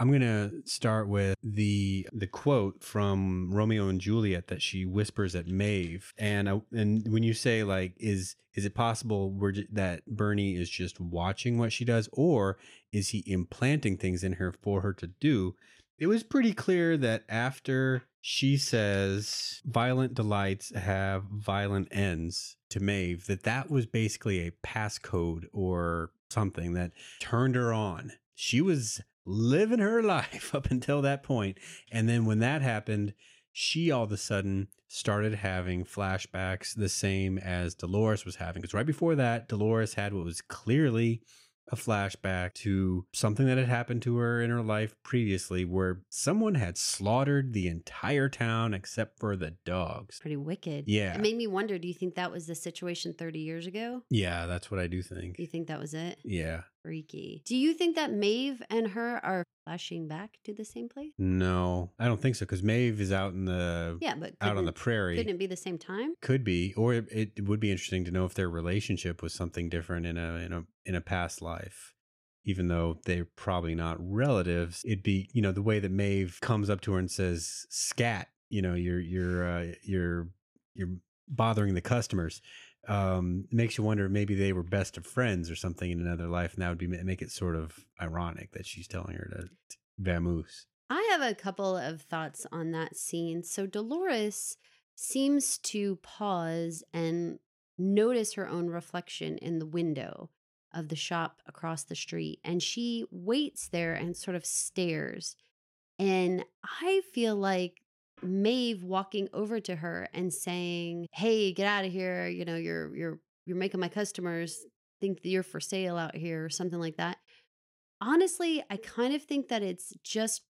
I'm going to start with the the quote from Romeo and Juliet that she whispers at Maeve. And I, and when you say like is is it possible ju- that Bernie is just watching what she does or is he implanting things in her for her to do? It was pretty clear that after she says violent delights have violent ends to Maeve that that was basically a passcode or something that turned her on. She was living her life up until that point. And then when that happened, she all of a sudden started having flashbacks the same as Dolores was having. Because right before that, Dolores had what was clearly a flashback to something that had happened to her in her life previously where someone had slaughtered the entire town except for the dogs. Pretty wicked. Yeah. It made me wonder do you think that was the situation 30 years ago? Yeah, that's what I do think. You think that was it? Yeah. Freaky. Do you think that Maeve and her are flashing back to the same place? No, I don't think so because Maeve is out in the Yeah, but out on the prairie. Couldn't it be the same time? Could be, or it, it would be interesting to know if their relationship was something different in a in a in a past life. Even though they're probably not relatives, it'd be you know the way that Maeve comes up to her and says "scat," you know you're you're uh, you're you're bothering the customers. Um, it makes you wonder maybe they were best of friends or something in another life, and that would be make it sort of ironic that she's telling her to, to vamoose. I have a couple of thoughts on that scene. So Dolores seems to pause and notice her own reflection in the window of the shop across the street. And she waits there and sort of stares. And I feel like Maeve walking over to her and saying, Hey, get out of here. You know, you're you're you're making my customers think that you're for sale out here or something like that. Honestly, I kind of think that it's just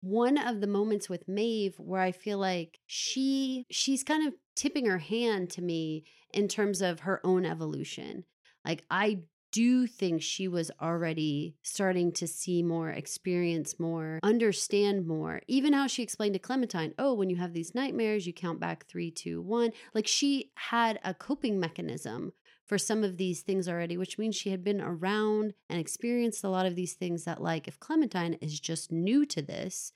one of the moments with Maeve where I feel like she she's kind of tipping her hand to me in terms of her own evolution. Like I do think she was already starting to see more, experience more, understand more. Even how she explained to Clementine, oh, when you have these nightmares, you count back three, two, one. Like she had a coping mechanism for some of these things already, which means she had been around and experienced a lot of these things that, like, if Clementine is just new to this,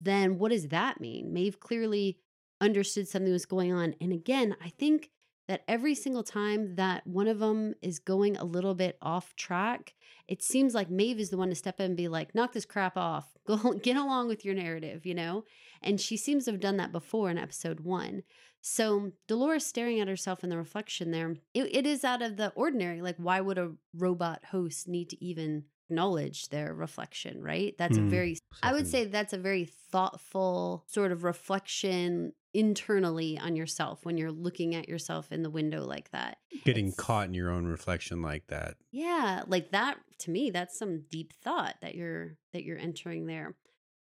then what does that mean? Maeve clearly understood something was going on. And again, I think that every single time that one of them is going a little bit off track, it seems like Maeve is the one to step in and be like, knock this crap off. Go get along with your narrative, you know? And she seems to have done that before in episode one. So Dolores staring at herself in the reflection there, it, it is out of the ordinary. Like, why would a robot host need to even acknowledge their reflection, right? That's Hmm. a very I would say that's a very thoughtful sort of reflection internally on yourself when you're looking at yourself in the window like that. getting it's- caught in your own reflection like that. Yeah, like that to me that's some deep thought that you're that you're entering there.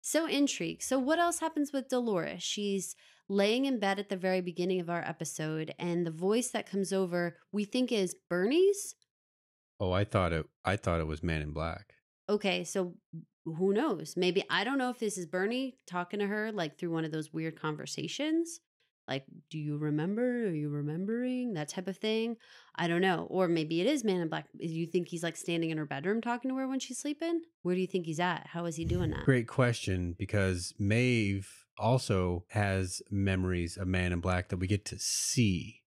So intrigued. So what else happens with Dolores? She's laying in bed at the very beginning of our episode and the voice that comes over we think is Bernie's. Oh, I thought it. I thought it was Man in Black. Okay, so who knows? Maybe I don't know if this is Bernie talking to her like through one of those weird conversations. Like, do you remember? Are you remembering? That type of thing. I don't know. Or maybe it is Man in Black. Do you think he's like standing in her bedroom talking to her when she's sleeping? Where do you think he's at? How is he doing that? Great question because Maeve also has memories of Man in Black that we get to see.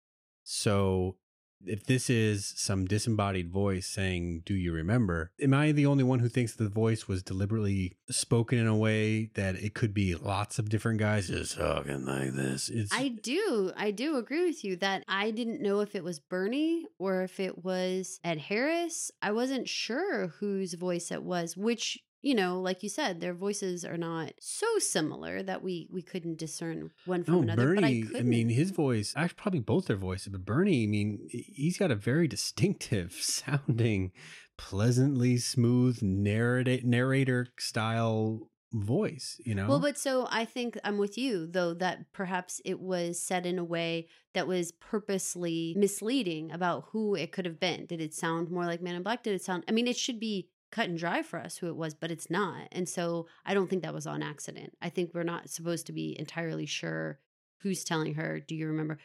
So if this is some disembodied voice saying, Do you remember? Am I the only one who thinks the voice was deliberately spoken in a way that it could be lots of different guys just talking like this? It's I do. I do agree with you that I didn't know if it was Bernie or if it was Ed Harris. I wasn't sure whose voice it was, which, you know, like you said, their voices are not so similar that we we couldn't discern one from No, another. but Bernie. I, I, mean, his voice. Actually, probably both their voices, but Bernie. I mean, he's got a very distinctive sounding, pleasantly smooth narrator narrator style voice. You know. Well, but so I think I'm with you though that perhaps it was said in a way that was purposely misleading about who it could have been. Did it sound more like Man in Black? Did it sound? I mean, it should be cut and dry for us who it was, but it's not. And so I don't think that was on accident. I think we're not supposed to be entirely sure who's telling her. Do you remember?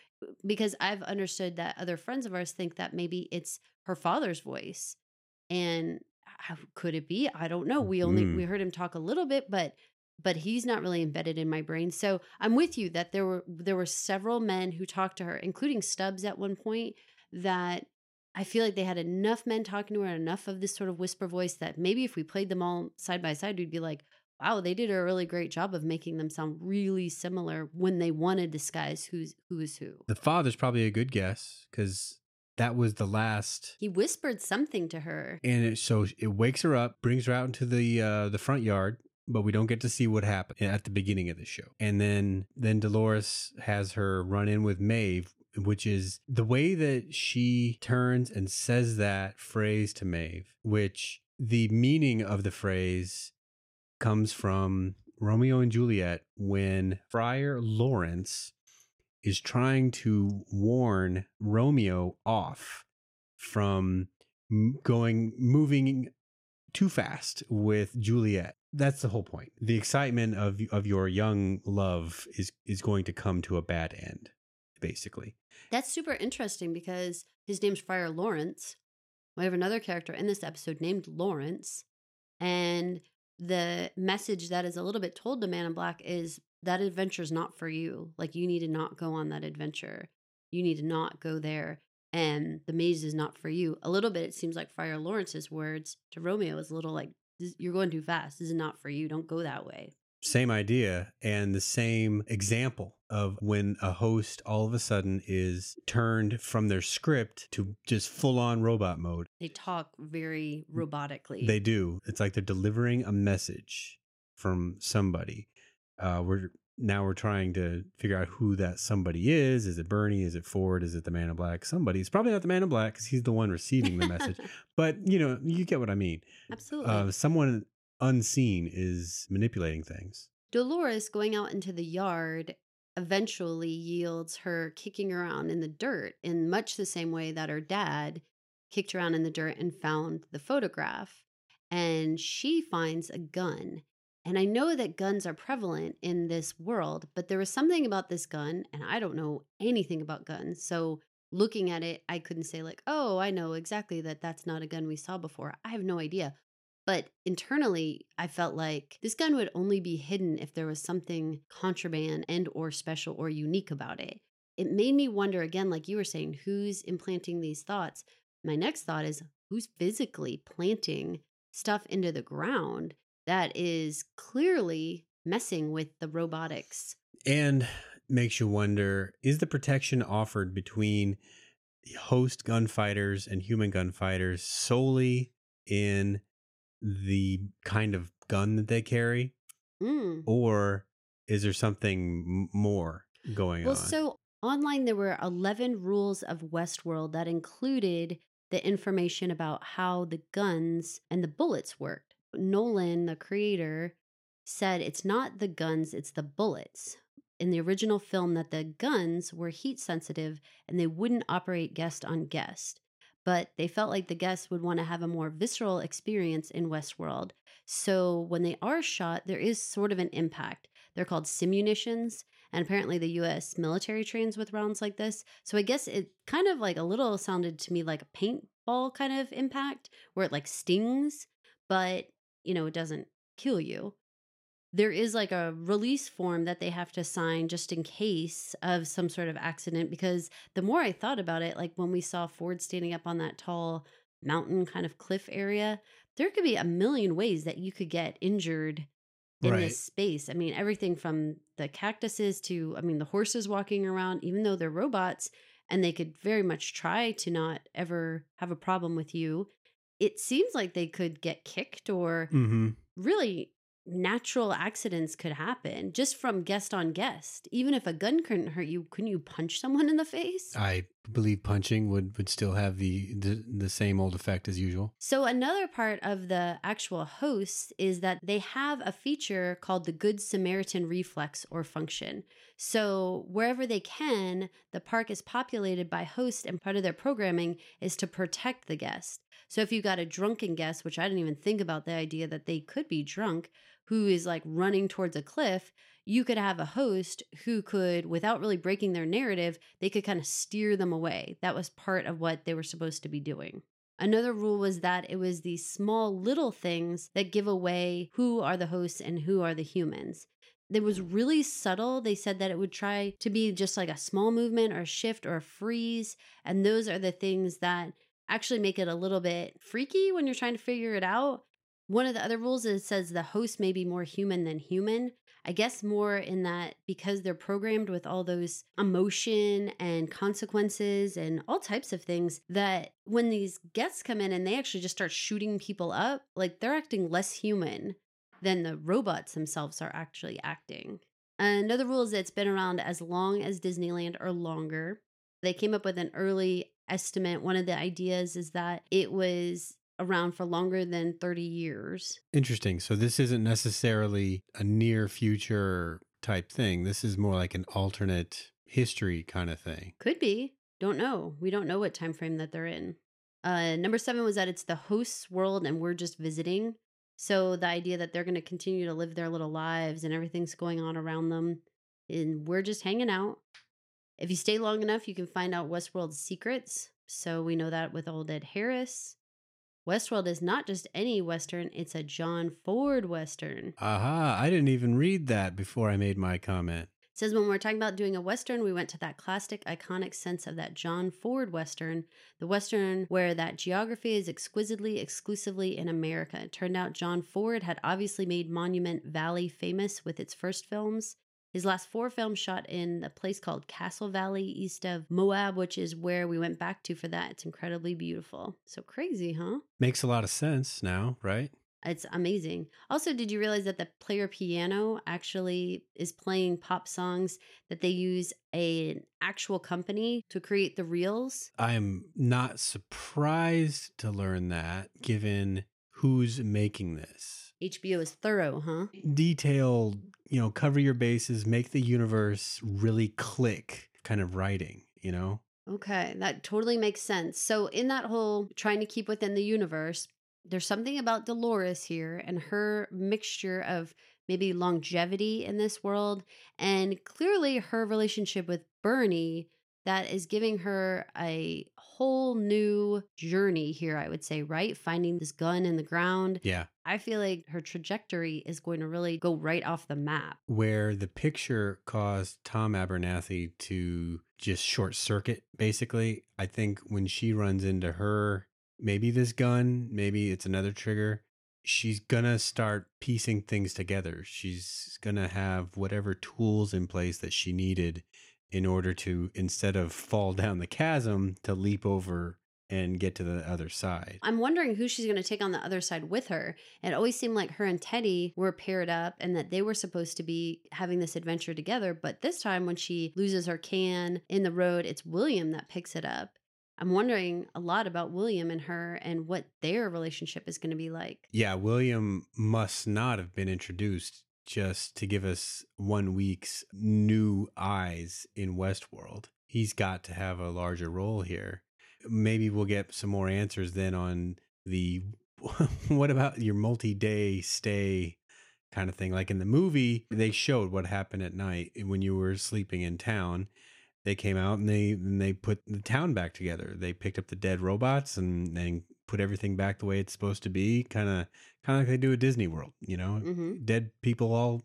Because I've understood that other friends of ours think that maybe it's her father's voice, and how could it be? I don't know. We only Mm. we heard him talk a little bit, but but he's not really embedded in my brain. So I'm with you that there were there were several men who talked to her, including Stubbs at one point, that I feel like they had enough men talking to her, enough of this sort of whisper voice that maybe if we played them all side by side, we'd be like, wow, they did a really great job of making them sound really similar when they want to disguise who's who is who. the father's probably a good guess because that was the last. He whispered something to her. And it, so it wakes her up, brings her out into the uh, the front yard, but we don't get to see what happened at the beginning of the show. And then then Dolores has her run in with Maeve, which is the way that she turns and says that phrase to Maeve, which the meaning of the phrase comes from Romeo and Juliet when Friar Lawrence is trying to warn Romeo off from going moving too fast with Juliet. That's the whole point. The excitement of of your young love is is going to come to a bad end, basically. That's super interesting because his name's Friar Lawrence. We have another character in this episode named Lawrence. And the message that is a little bit told to Man in Black is that adventure is not for you. Like, you need to not go on that adventure. You need to not go there. And the maze is not for you. A little bit, it seems like Friar Lawrence's words to Romeo is a little like, you're going too fast. This is not for you. Don't go that way. Same idea and the same example of when a host all of a sudden is turned from their script to just full on robot mode. They talk very robotically. They do. It's like they're delivering a message from somebody. Uh, we're now we're trying to figure out who that somebody is. Is it Bernie? Is it Ford? Is it the Man in Black? Somebody. It's probably not the Man in Black because he's the one receiving the message. But you know, you get what I mean. Absolutely. Uh, someone unseen is manipulating things. Dolores going out into the yard eventually yields her kicking around in the dirt in much the same way that her dad kicked around in the dirt and found the photograph. And she finds a gun. And I know that guns are prevalent in this world, but there was something about this gun, and I don't know anything about guns. So looking at it, I couldn't say, like, oh, I know exactly that that's not a gun we saw before. I have no idea. But internally, I felt like this gun would only be hidden if there was something contraband and or special or unique about it. It made me wonder again, like you were saying, who's implanting these thoughts? My next thought is who's physically planting stuff into the ground that is clearly messing with the robotics. And makes you wonder is the protection offered between host gunfighters and human gunfighters solely in the kind of gun that they carry, Mm. or is there something more going Well, on? so online there were 11 rules of Westworld that included the information about how the guns and the bullets worked. Nolan, the creator, said it's not the guns, it's the bullets. In the original film, that the guns were heat sensitive and they wouldn't operate guest on guest. But they felt like the guests would want to have a more visceral experience in Westworld. So when they are shot, there is sort of an impact. They're called simunitions, and apparently the US military trains with rounds like this. So I guess it kind of like a little sounded to me like a paintball kind of impact where it like stings, but you know, it doesn't kill you. There is like a release form that they have to sign just in case of some sort of accident because the more I thought about it, like when we saw Ford standing up on that tall mountain kind of cliff area, there could be a million ways that you could get injured in Right. this space. I mean, everything from the cactuses to, I mean, the horses walking around, even though they're robots and they could very much try to not ever have a problem with you, it seems like they could get kicked or hmm really natural accidents could happen just from guest on guest. Even if a gun couldn't hurt you, couldn't you punch someone in the face? I believe punching would, would still have the, the the same old effect as usual. So, another part of the actual hosts is that they have a feature called the Good Samaritan reflex or function. So, wherever they can, the park is populated by hosts, and part of their programming is to protect the guest. So, if you got a drunken guest, which I didn't even think about the idea that they could be drunk, who is like running towards a cliff, you could have a host who could, without really breaking their narrative, they could kind of steer them away. That was part of what they were supposed to be doing. Another rule was that it was these small little things that give away who are the hosts and who are the humans. It was really subtle. They said that it would try to be just like a small movement or a shift or a freeze. And those are the things that actually make it a little bit freaky when you're trying to figure it out. One of the other rules is it says the host may be more human than human. I guess more in that because they're programmed with all those emotion and consequences and all types of things, that when these guests come in and they actually just start shooting people up, like they're acting less human than the robots themselves are actually acting. Another rule is that it's been around as long as Disneyland or longer. They came up with an early estimate. One of the ideas is that it was around for longer than 30 years. Interesting. So this isn't necessarily a near future type thing. This is more like an alternate history kind of thing. Could be. Don't know. We don't know what time frame that they're in. Uh, number seven was that it's the host's world and we're just visiting. So the idea that they're going to continue to live their little lives and everything's going on around them, and we're just hanging out. If you stay long enough, you can find out Westworld's secrets. So we know that with old Ed Harris. Westworld is not just any Western, it's a John Ford Western. Aha, I didn't even read that before I made my comment. It says when we're talking about doing a Western, we went to that classic, iconic sense of that John Ford Western, the Western where that geography is exquisitely, exclusively in America. It turned out John Ford had obviously made Monument Valley famous with its first films. His last four films shot in a place called Castle Valley, east of Moab, which is where we went back to for that. It's incredibly beautiful. So crazy, huh? Makes a lot of sense now, right? It's amazing. Also, did you realize that the player piano actually is playing pop songs that they use a, an actual company to create the reels? I am not surprised to learn that given who's making this. HBO is thorough, huh? Detailed, you know, cover your bases, make the universe really click kind of writing, you know? Okay, that totally makes sense. So, in that whole trying to keep within the universe, there's something about Dolores here and her mixture of maybe longevity in this world and clearly her relationship with Bernie that is giving her a whole new journey here, I would say, right? Finding this gun in the ground. Yeah. I feel like her trajectory is going to really go right off the map. Where the picture caused Tom Abernathy to just short circuit, basically. I think when she runs into her, maybe this gun, maybe it's another trigger, she's gonna start piecing things together. She's gonna have whatever tools in place that she needed in order to, instead of fall down the chasm, to leap over and get to the other side. I'm wondering who she's going to take on the other side with her. It always seemed like her and Teddy were paired up and that they were supposed to be having this adventure together. But this time, when she loses her can in the road, it's William that picks it up. I'm wondering a lot about William and her and what their relationship is going to be like. Yeah, William must not have been introduced just to give us one week's new eyes in Westworld. He's got to have a larger role here. Maybe we'll get some more answers then on the what about your multi day stay kind of thing. Like in the movie, they showed what happened at night eh, when you were sleeping in town they came out and they and they put the town back together. They picked up the dead robots and and put everything back the way it's supposed to be. Kind of kind of like they do at Disney World, you know, Mhm. dead people all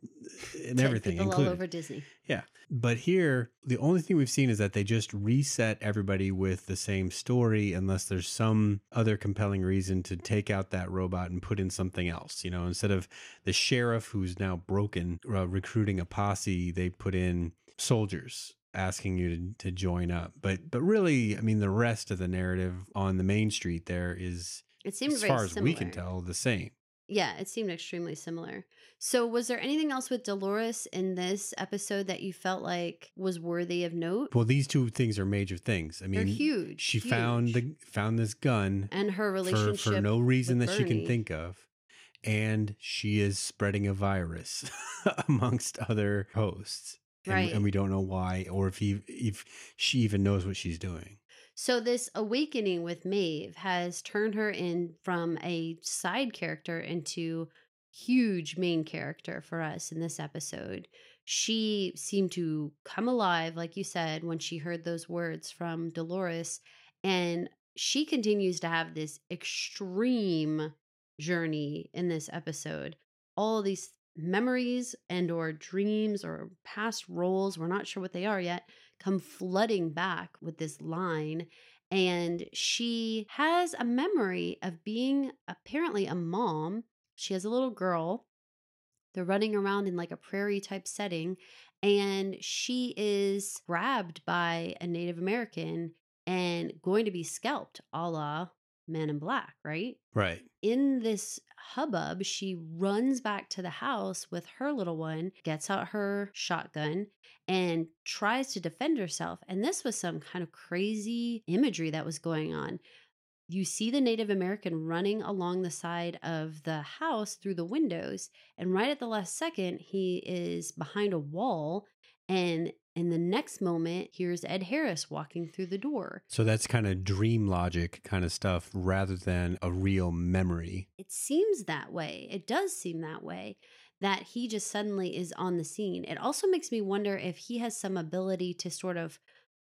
and Dead everything people included. all over Disney. Yeah. But here, the only thing we've seen is that they just reset everybody with the same story, unless there's some other compelling reason to take out that robot and put in something else. You know, instead of the sheriff who's now broken uh, recruiting a posse, they put in soldiers asking you to, to join up. But but really, I mean, the rest of the narrative on the main street there is, It seemed as very far as we can tell, the same. Yeah, it seemed extremely similar. So, was there anything else with Dolores in this episode that you felt like was worthy of note? Well, these two things are major things. I They're mean, huge. she found the found this gun and her relationship for no reason that she can think of. And she is spreading a virus amongst other hosts. And, Right. and we don't know why or if he if she even knows what she's doing. So this awakening with Maeve has turned her in from a side character into huge main character for us in this episode. She seemed to come alive like you said when she heard those words from Dolores and she continues to have this extreme journey in this episode. All these memories and or dreams or past roles, we're not sure what they are yet, come flooding back with this line and she has a memory of being apparently a mom. She has a little girl. They're running around in like a prairie type setting and she is grabbed by a Native American and going to be scalped a la Man in Black, right? Right. in this hubbub, she runs back to the house with her little one, gets out her shotgun, and tries to defend herself. And this was some kind of crazy imagery that was going on. You see the Native American running along the side of the house through the windows. And right at the last second, he is behind a wall. And in the next moment, here's Ed Harris walking through the door. So that's kind of dream logic kind of stuff rather than a real memory. it seems that way. It does seem that way that he just suddenly is on the scene. It also makes me wonder if he has some ability to sort of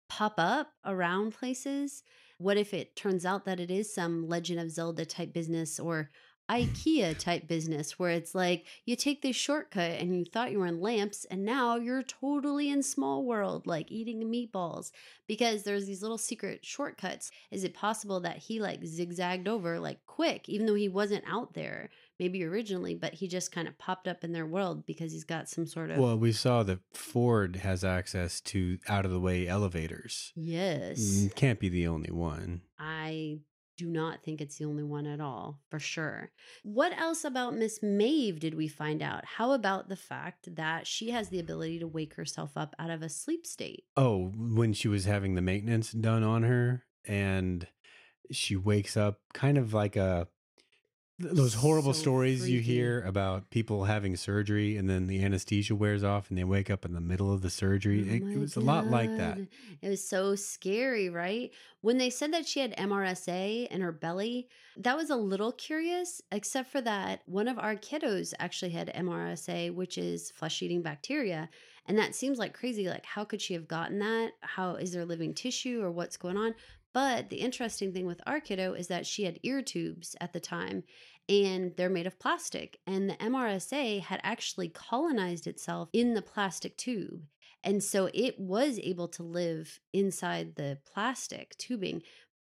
pop up around places. What if it turns out that it is some Legend of Zelda type business or IKEA type business where it's like you take this shortcut and you thought you were in lamps and now you're totally in small world like eating meatballs because there's these little secret shortcuts. Is it possible that he like zigzagged over like quick even though he wasn't out there maybe originally but he just kind of popped up in their world because he's got some sort of Well, we saw that Ford has access to out of the way elevators. Yes. Mm, Can't be the only one. I do not think it's the only one at all, for sure. What else about Miss Maeve did we find out? How about the fact that she has the ability to wake herself up out of a sleep state? Oh, when she was having the maintenance done on her and she wakes up kind of like a those horrible So stories you hear about people having surgery and then the anesthesia wears off and they wake up in the middle of the surgery. Oh it, it was a lot like that. It was so scary, right? When they said that she had MRSA in her belly, that was a little curious, except for that one of our kiddos actually had MRSA, which is flesh eating bacteria. And that seems like crazy. Like, how could she have gotten that? How is there living tissue or what's going on? But the interesting thing with our kiddo is that she had ear tubes at the time and they're made of plastic. And the MRSA had actually colonized itself in the plastic tube. And so it was able to live inside the plastic tubing.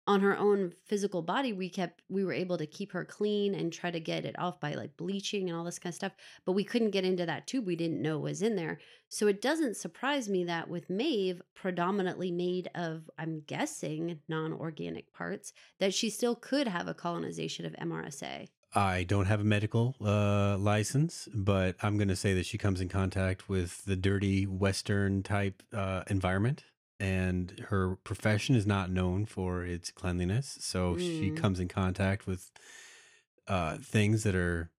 On her own physical body we kept we were able to keep her clean and try to get it off by like bleaching and all this kind of stuff but we couldn't get into that tube we didn't know was in there so it doesn't surprise me that with Maeve predominantly made of I'm guessing non-organic parts that she still could have a colonization of MRSA I don't have a medical uh, license, but I'm going to say that she comes in contact with the dirty Western type uh, environment. And her profession is not known for its cleanliness. So she Mm. comes in contact with uh, things that are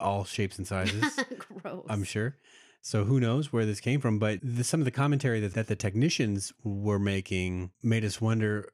all shapes and sizes. gross I'm sure. So who knows where this came from? But the, some of the commentary that, that the technicians were making made us wonder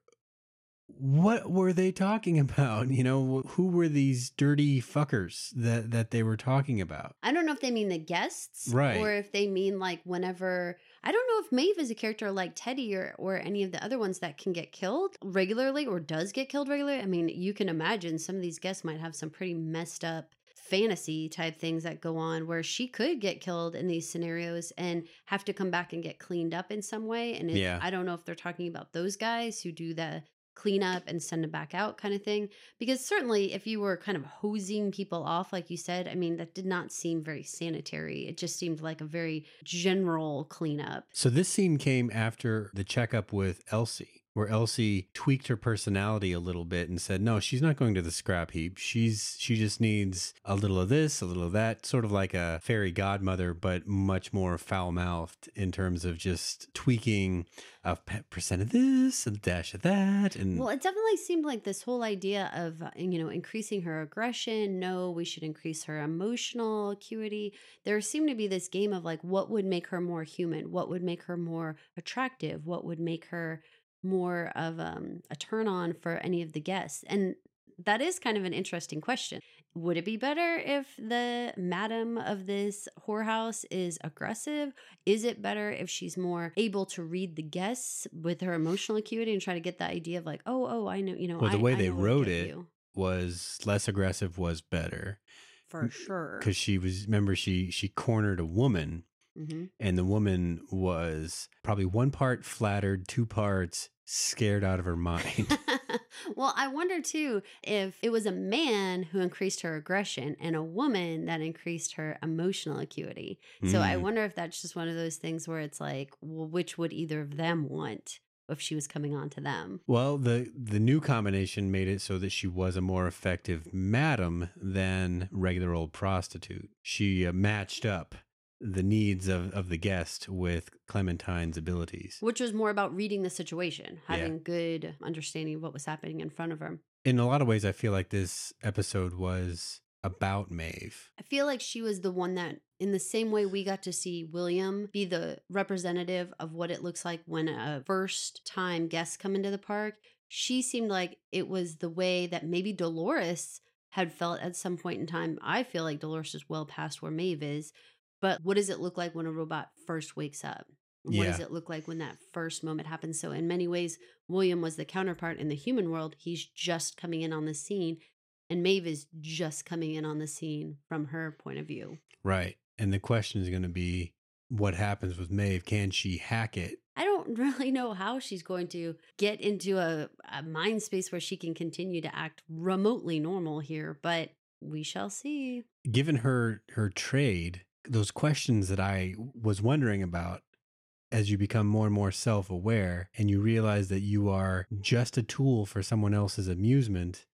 what were they talking about? You know, who were these dirty fuckers that, that they were talking about? I don't know if they mean the guests, Right. Or if they mean like whenever. I don't know if Maeve is a character like Teddy or or any of the other ones that can get killed regularly or does get killed regularly. I mean, you can imagine some of these guests might have some pretty messed up fantasy type things that go on where she could get killed in these scenarios and have to come back and get cleaned up in some way. And it, Yeah. I don't know if they're talking about those guys who do the clean up and send them back out kind of thing because certainly if you were kind of hosing people off like you said i mean that did not seem very sanitary it just seemed like a very general cleanup. So this scene came after the checkup with Elsie, where Elsie tweaked her personality a little bit and said, "No, she's not going to the scrap heap. She's she just needs a little of this, a little of that, sort of like a fairy godmother, but much more foul-mouthed in terms of just tweaking a percent of this, a dash of that, and well it definitely seemed like this whole idea of uh, you know increasing her aggression no we should increase her emotional acuity. There seemed to be this game of like what would make her more human? What would make her more attractive? What would make her more of um, a turn on for any of the guests and that is kind of an interesting question. Would it be better if the madam of this whorehouse is aggressive? Is it better if she's more able to read the guests with her emotional acuity and try to get that idea of like oh oh i know you know Well, the way I they wrote it you. was less aggressive was better for sure. because she was remember she she cornered a woman hmm and the woman was probably one part flattered, two parts scared out of her mind. well, I wonder too if it was a man who increased her aggression and a woman that increased her emotional acuity. So I Mm. wonder if that's just one of those things where it's like, well, which would either of them want if she was coming on to them? Well, the the new combination made it so that she was a more effective madam than regular old prostitute. She uh, matched up the needs of, of the guest with Clementine's abilities. Which was more about reading the situation, Yeah. having good understanding of what was happening in front of her. In a lot of ways, I feel like this episode was about Maeve. I feel like she was the one that, in the same way we got to see William be the representative of what it looks like when a first time guest come into the park, she seemed like it was the way that maybe Dolores had felt at some point in time. I feel like Dolores is well past where Maeve is, but what does it look like when a robot first wakes up? What does it look like when that first moment happens? So, in many ways, William was the counterpart in the human world. He's just coming in on the scene, and Maeve is just coming in on the scene from her point of view. Right. And the question is going to be what happens with Maeve? Can she hack it? I don't really know how she's going to get into a, a mind space where she can continue to act remotely normal here, but we shall see. given her her trade those questions that i was wondering about as you become more and more self-aware and you realize that you are just a tool for someone else's amusement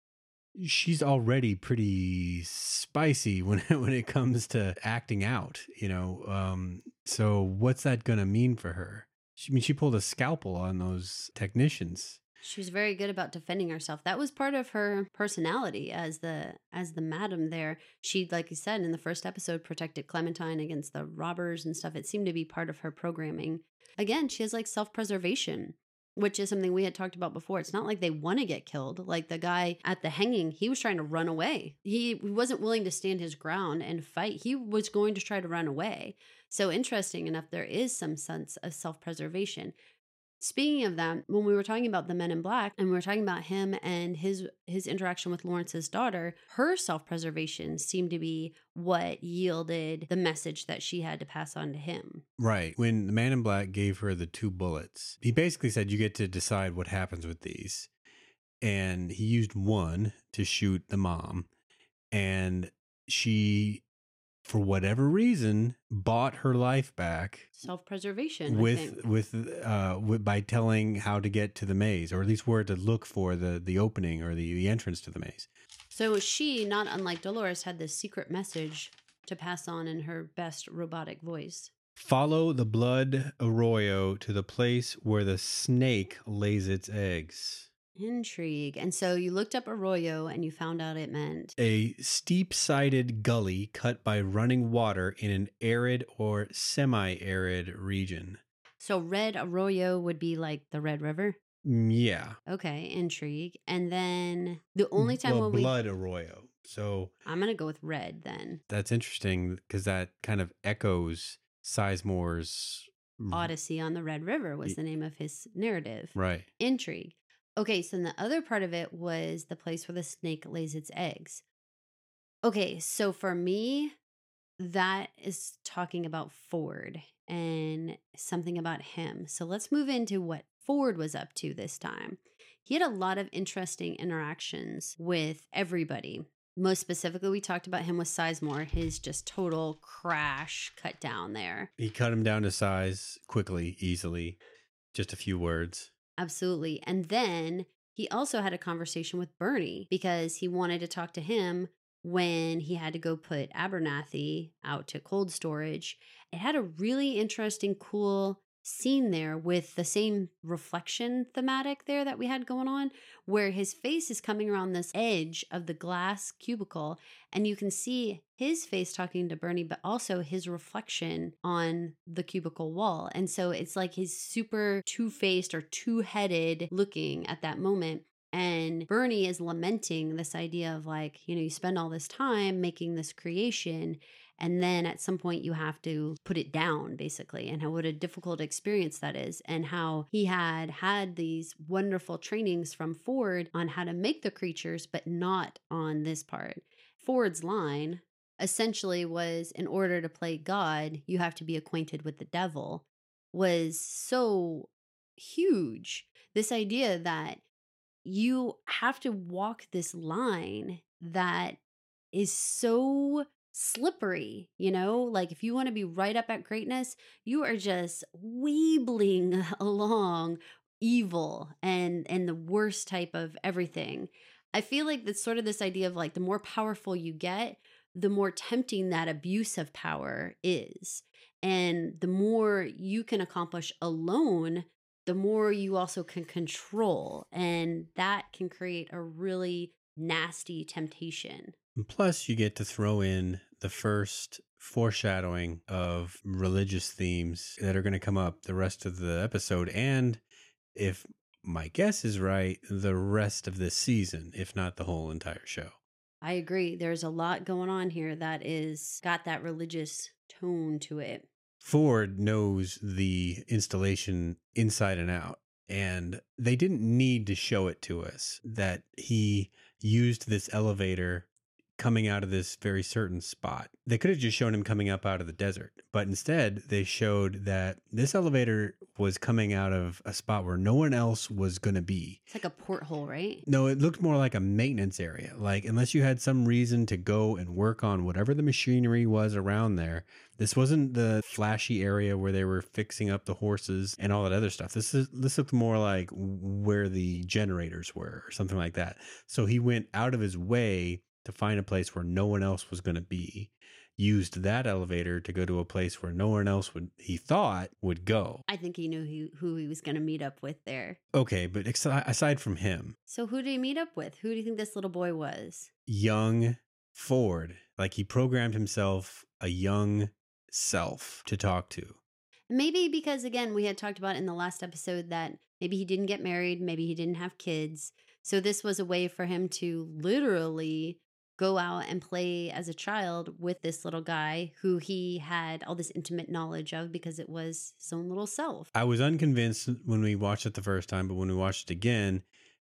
she's already pretty spicy when when it comes to acting out you know um so what's that going to mean for her? She, I mean she pulled a scalpel on those technicians She was very good about defending herself. That was part of her personality as the as the madam there. She, like you said in the first episode, protected Clementine against the robbers and stuff. It seemed to be part of her programming. Again, she has like self preservation, which is something we had talked about before. It's not like they want to get killed. Like the guy at the hanging, he was trying to run away. He wasn't willing to stand his ground and fight. He was going to try to run away. So interesting enough, there is some sense of self preservation. Speaking of that, when we were talking about the men in black and we were talking about him and his his interaction with Lawrence's daughter, her self-preservation seemed to be what yielded the message that she had to pass on to him. Right. When the man in black gave her the two bullets, he basically said, You get to decide what happens with these. and he used one to shoot the mom and she for whatever reason bought her life back Self-preservation. With with uh with, by telling how to get to the maze or at least where to look for the the opening or the the entrance to the maze So she, not unlike Dolores, had this secret message to pass on in her best robotic voice. follow the blood arroyo to the place where the snake lays its eggs Intrigue. And so you looked up Arroyo and you found out it meant a steep sided gully cut by running water in an arid or semi arid region. so Red Arroyo would be like the Red River. Mm, Yeah. Okay, intrigue. And then the only time well, when we blood arroyo. So I'm gonna go with red then. that's interesting because that kind of echoes Sizemore's Odyssey on the Red River was the name of his narrative. Right. Intrigue. Okay, so the other part of it was the place where the snake lays its eggs. Okay, so for me, that is talking about Ford and something about him. So let's move into what Ford was up to this time. He had a lot of interesting interactions with everybody. Most specifically, we talked about him with Sizemore, his just total crash cut down there. He cut him down to size quickly, easily. Just a few words. Absolutely. And then he also had a conversation with Bernie because he wanted to talk to him when he had to go put Abernathy out to cold storage. It had a really interesting, cool scene there with the same reflection thematic there that we had going on, where his face is coming around this edge of the glass cubicle, and you can see his face talking to Bernie, but also his reflection on the cubicle wall. And so it's like he's super two faced or two headed looking at that moment. And Bernie is lamenting this idea of like, you know, you spend all this time making this creation, and then at some point you have to put it down basically and how what a difficult experience that is and how he had had these wonderful trainings from ford on how to make the creatures but not on this part. Ford's line essentially was in order to play god you have to be acquainted with the devil was so huge. This idea that you have to walk this line that is so slippery, you know? Like if you want to be right up at greatness, you are just weebling along evil and and the worst type of everything. I feel like that's sort of this idea of like the more powerful you get, the more tempting that abuse of power is. And the more you can accomplish alone, the more you also can control. And that can create a really nasty temptation. And plus, you get to throw in the first foreshadowing of religious themes that are going to come up the rest of the episode. And if my guess is right, the rest of this season, if not the whole entire show. I agree. There's a lot going on here that is got that religious tone to it. Ford knows the installation inside and out. And they didn't need to show it to us that he used this elevator coming out of this very certain spot. They could have just shown him coming up out of the desert, but instead they showed that this elevator was coming out of a spot where no one else was going to be. It's like a porthole, right? No, it looked more like a maintenance area. Like, unless you had some reason to go and work on whatever the machinery was around there, this wasn't the flashy area where they were fixing up the horses and all that other stuff. This is this looked more like where the generators were or something like that. So he went out of his way to find a place where no one else was going to be. Used that elevator to go to a place where no one else would he thought would go. I think he knew he, who he was going to meet up with there. Okay, but ex- aside from him, So who did he meet up with? Who do you think this little boy was? young Ford. Like he programmed himself a young self to talk to. Maybe because again, we had talked about in the last episode that maybe he didn't get married, maybe he didn't have kids. So this was a way for him to literally go out and play as a child with this little guy who he had all this intimate knowledge of because it was his own little self. I was unconvinced when we watched it the first time, but when we watched it again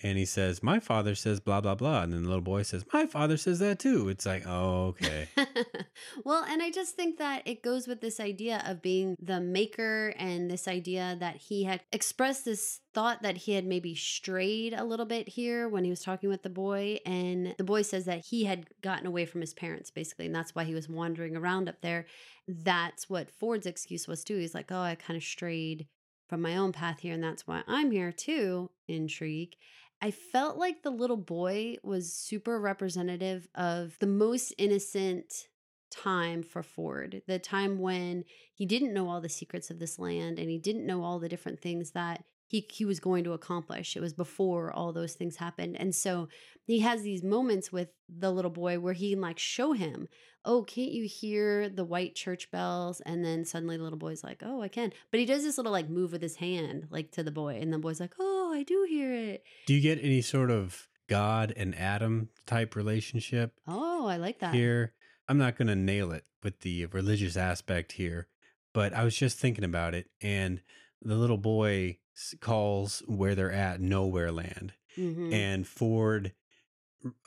and he says, My father says blah, blah, blah. And then the little boy says, My father says that too. It's like, oh, okay. well, and I just think that it goes with this idea of being the maker and this idea that he had expressed this thought that he had maybe strayed a little bit here when he was talking with the boy. And the boy says that he had gotten away from his parents, basically. And that's why he was wandering around up there. That's what Ford's excuse was, too. He's like, oh, I kind of strayed from my own path here. And that's why I'm here, too. Intrigue. I felt like the little boy was super representative of the most innocent time for Ford, the time when he didn't know all the secrets of this land and he didn't know all the different things that he he was going to accomplish. It was before all those things happened. And so he has these moments with the little boy where he can like show him, "Oh, can't you hear the white church bells?" And then suddenly the little boy's like, "Oh, I can." But he does this little like move with his hand like to the boy and the boy's like, "Oh, I do hear it." Do you get any sort of God and Adam type relationship? Oh, I like that. Here, I'm not going to nail it with the religious aspect here, but I was just thinking about it and the little boy calls where they're at nowhere land mm-hmm. and ford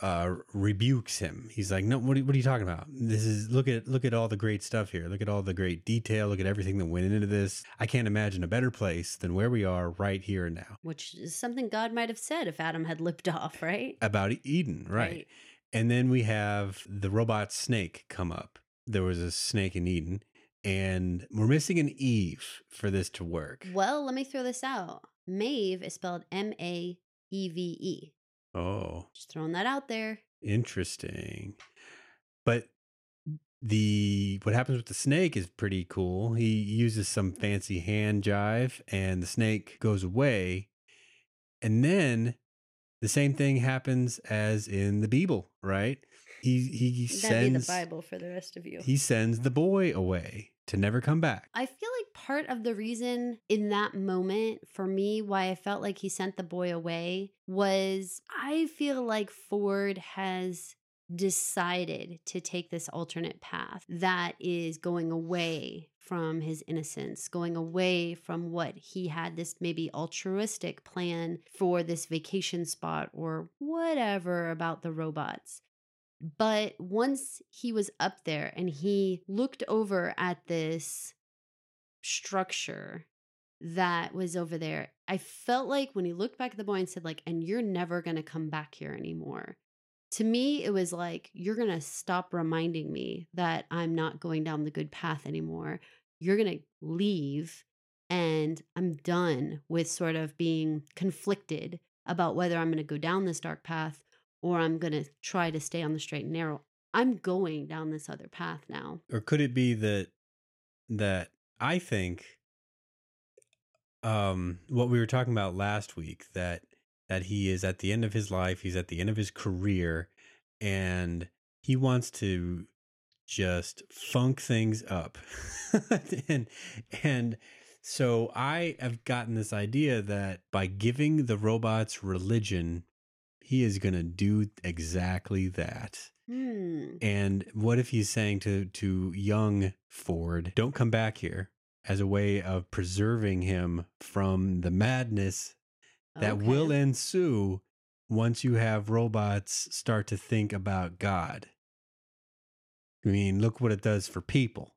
uh, rebukes him. He's like no what are, what are you talking about? This is look at look at all the great stuff here. Look at all the great detail. Look at everything that went into this. I can't imagine a better place than where we are right here and now. Which is something god might have said if adam had lipped off right? About eden right, right. and then we have the robot snake come up. There was a snake in eden and we're missing an Eve for this to work. Well, let me throw this out. Maeve is spelled M A E V E. Oh. Just throwing that out there. Interesting. But the what happens with the snake is pretty cool. He uses some mm-hmm. fancy hand jive and the snake goes away. And then the same thing happens as in the Bible, right? He he That'd sends be the Bible for the rest of you. He sends the boy away to never come back. I feel like part of the reason in that moment for me why I felt like he sent the boy away was I feel like Ford has decided to take this alternate path that is going away from his innocence, going away from what he had this maybe altruistic plan for this vacation spot or whatever about the robots. But once he was up there and he looked over at this structure that was over there, I felt like when he looked back at the boy and said, like, and you're never to come back here anymore. To me, it was like, you're to stop reminding me that I'm not going down the good path anymore. You're to leave, and I'm done with sort of being conflicted about whether I'm going to go down this dark path or I'm going to try to stay on the straight and narrow. I'm going down this other path now. Or could it be that that I think um what we were talking about last week that that he is at the end of his life, he's at the end of his career and he wants to just funk things up. and and so I have gotten this idea that by giving the robots religion he is going to do exactly that. Hmm. And what if he's saying to to young Ford, "Don't come back here," as a way of preserving him from the madness that okay. will ensue once you have robots start to think about God. I mean, look what it does for people.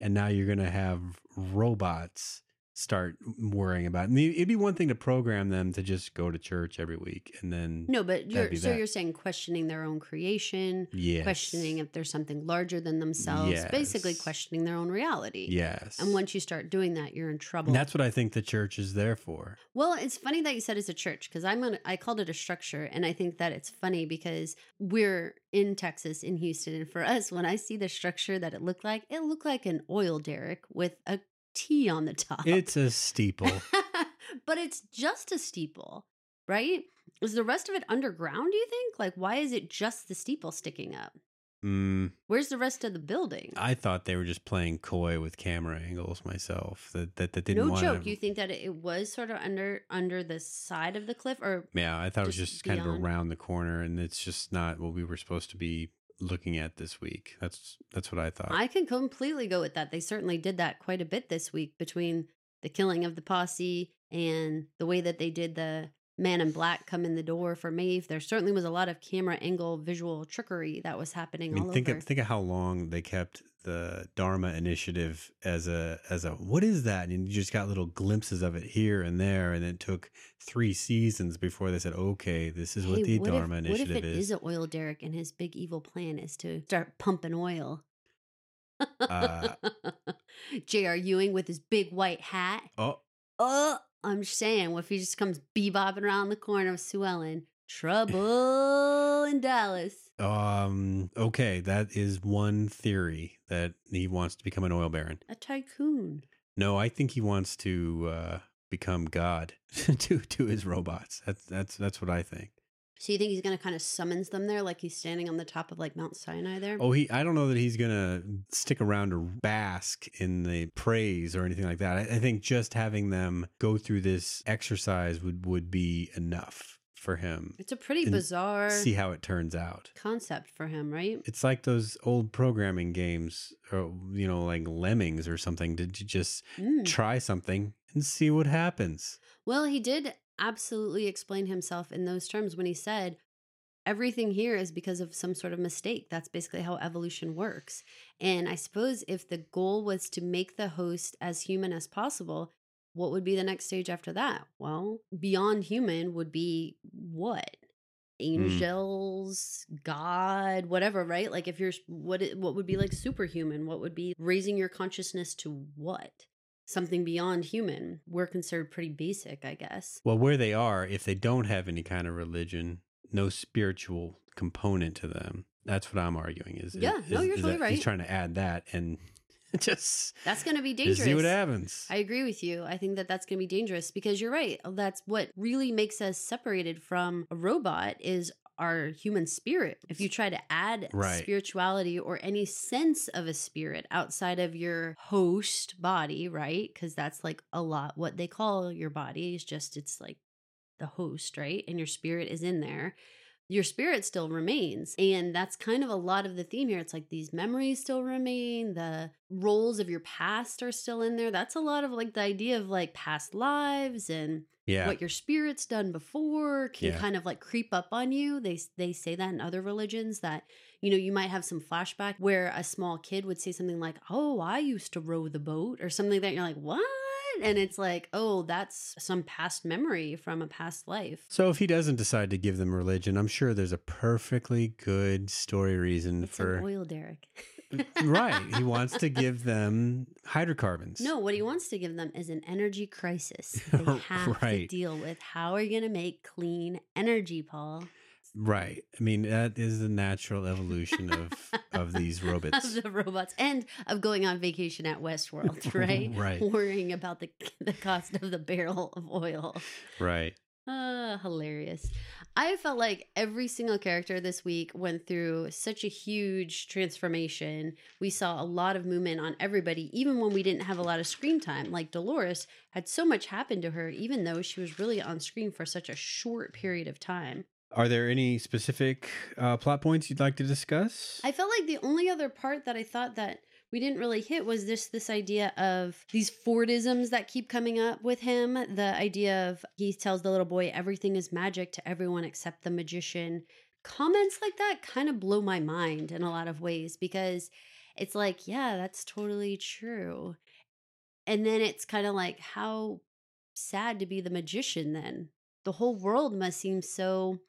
And now you're going to have robots start worrying about. It. It'd be one thing to program them to just go to church every week and then no, but you're so that. you're saying questioning their own creation, yes. questioning if there's something larger than themselves, yes. basically questioning their own reality. Yes, and once you start doing that, you're in trouble. And that's what I think the church is there for. Well, it's funny that you said it's a church because I'm gonna I called it a structure, and I think that it's funny because we're in Texas in Houston, and for us, when I see the structure that it looked like, it looked like an oil derrick with a T on the top. It's a steeple. but it's just a steeple, right? Is the rest of it underground, do you think? Like, why is it just the steeple sticking up? Mm, Where's the rest of the building? I thought they were just playing coy with camera angles myself. That that, that didn't no joke. You think that it was sort of under under the side of the cliff, or yeah, I thought it was just beyond? kind of around the corner, and it's just not what we were supposed to be looking at this week. That's that's what I thought. I can completely go with that. They certainly did that quite a bit this week between the killing of the posse and the way that they did the man in black come in the door for Maeve. There certainly was a lot of camera angle visual trickery that was happening I mean, all think over. of think of how long they kept the Dharma initiative as a as a what is that? And you just got little glimpses of it here and there, and it took three seasons before they said, "Okay, this is what the what Dharma if, initiative what if it is." is an oil derrick and his big evil plan is to start pumping oil? Uh, J.R. Ewing with his big white hat. oh, Oh, I'm just saying, what if he just comes bebopping around the corner of Sue Ellen? Trouble in Dallas. um, okay, that is one theory that he wants to become an oil baron. A tycoon. No, I think he wants to uh, become God to to his robots. That's that's that's what I think. So you think he's gonna kind of summons them there, like he's standing on the top of like Mount Sinai there? Oh, he. I don't know that he's gonna stick around to bask in the praise or anything like that. I, I think just having them go through this exercise would would be enough for him. It's a pretty bizarre See how it turns out. concept for him, right? It's like those old programming games, or you know, like Lemmings or something. Did you just Mm. try something and see what happens? Well, he did absolutely explain himself in those terms when he said, everything here is because of some sort of mistake. That's basically how evolution works. And I suppose if the goal was to make the host as human as possible, what would be the next stage after that? Well, beyond human would be what? Hmm. Angels, God, whatever, right? Like if you're what what would be like superhuman? What would be raising your consciousness to what? Something beyond human. We're considered pretty basic, I guess. Well, where they are, if they don't have any kind of religion, no spiritual component to them. That's what I'm arguing. Is Yeah, is- no, you're totally that right. He's trying to add that and just, That's going to be dangerous. see what happens. I agree with you. I think that that's going to be dangerous because you're right. That's what really makes us separated from a robot is our human spirit. If you try to add Right. spirituality or any sense of a spirit outside of your host body, right? Because that's like a lot what they call your body is just it's like the host, right? And your spirit is in there. Your spirit still remains. And that's kind of a lot of the theme here. It's like these memories still remain, the roles of your past are still in there. That's a lot of like the idea of like past lives and yeah. what your spirit's done before can Yeah. kind of like creep up on you. They they say that in other religions that you know you might have some flashback where a small kid would say something like, "Oh, I used to row the boat" or something like that you're like, "What?" And it's like, "Oh, that's some past memory from a past life." So if he doesn't decide to give them religion, I'm sure there's a perfectly good story reason It's for oil derrick. right. He wants to give them hydrocarbons. No, what he wants to give them is an energy crisis. They have to Right. deal with how are you going to make clean energy, Paul? Right. I mean, that is the natural evolution of of these robots. of the robots and of going on vacation at Westworld, right? Right. Worrying about the the cost of the barrel of oil. Right. Uh, hilarious. I felt like every single character this week went through such a huge transformation. We saw a lot of movement on everybody, even when we didn't have a lot of screen time. Like Dolores had so much happen to her, even though she was really on screen for such a short period of time. Are there any specific uh, plot points you'd like to discuss? I felt like the only other part that I thought that we didn't really hit was this this idea of these Fordisms that keep coming up with him. The idea of he tells the little boy everything is magic to everyone except the magician. Comments like that kind of blow my mind in a lot of ways because it's like, yeah, that's totally true. And then it's kind of like how sad to be the magician then. The whole world must seem so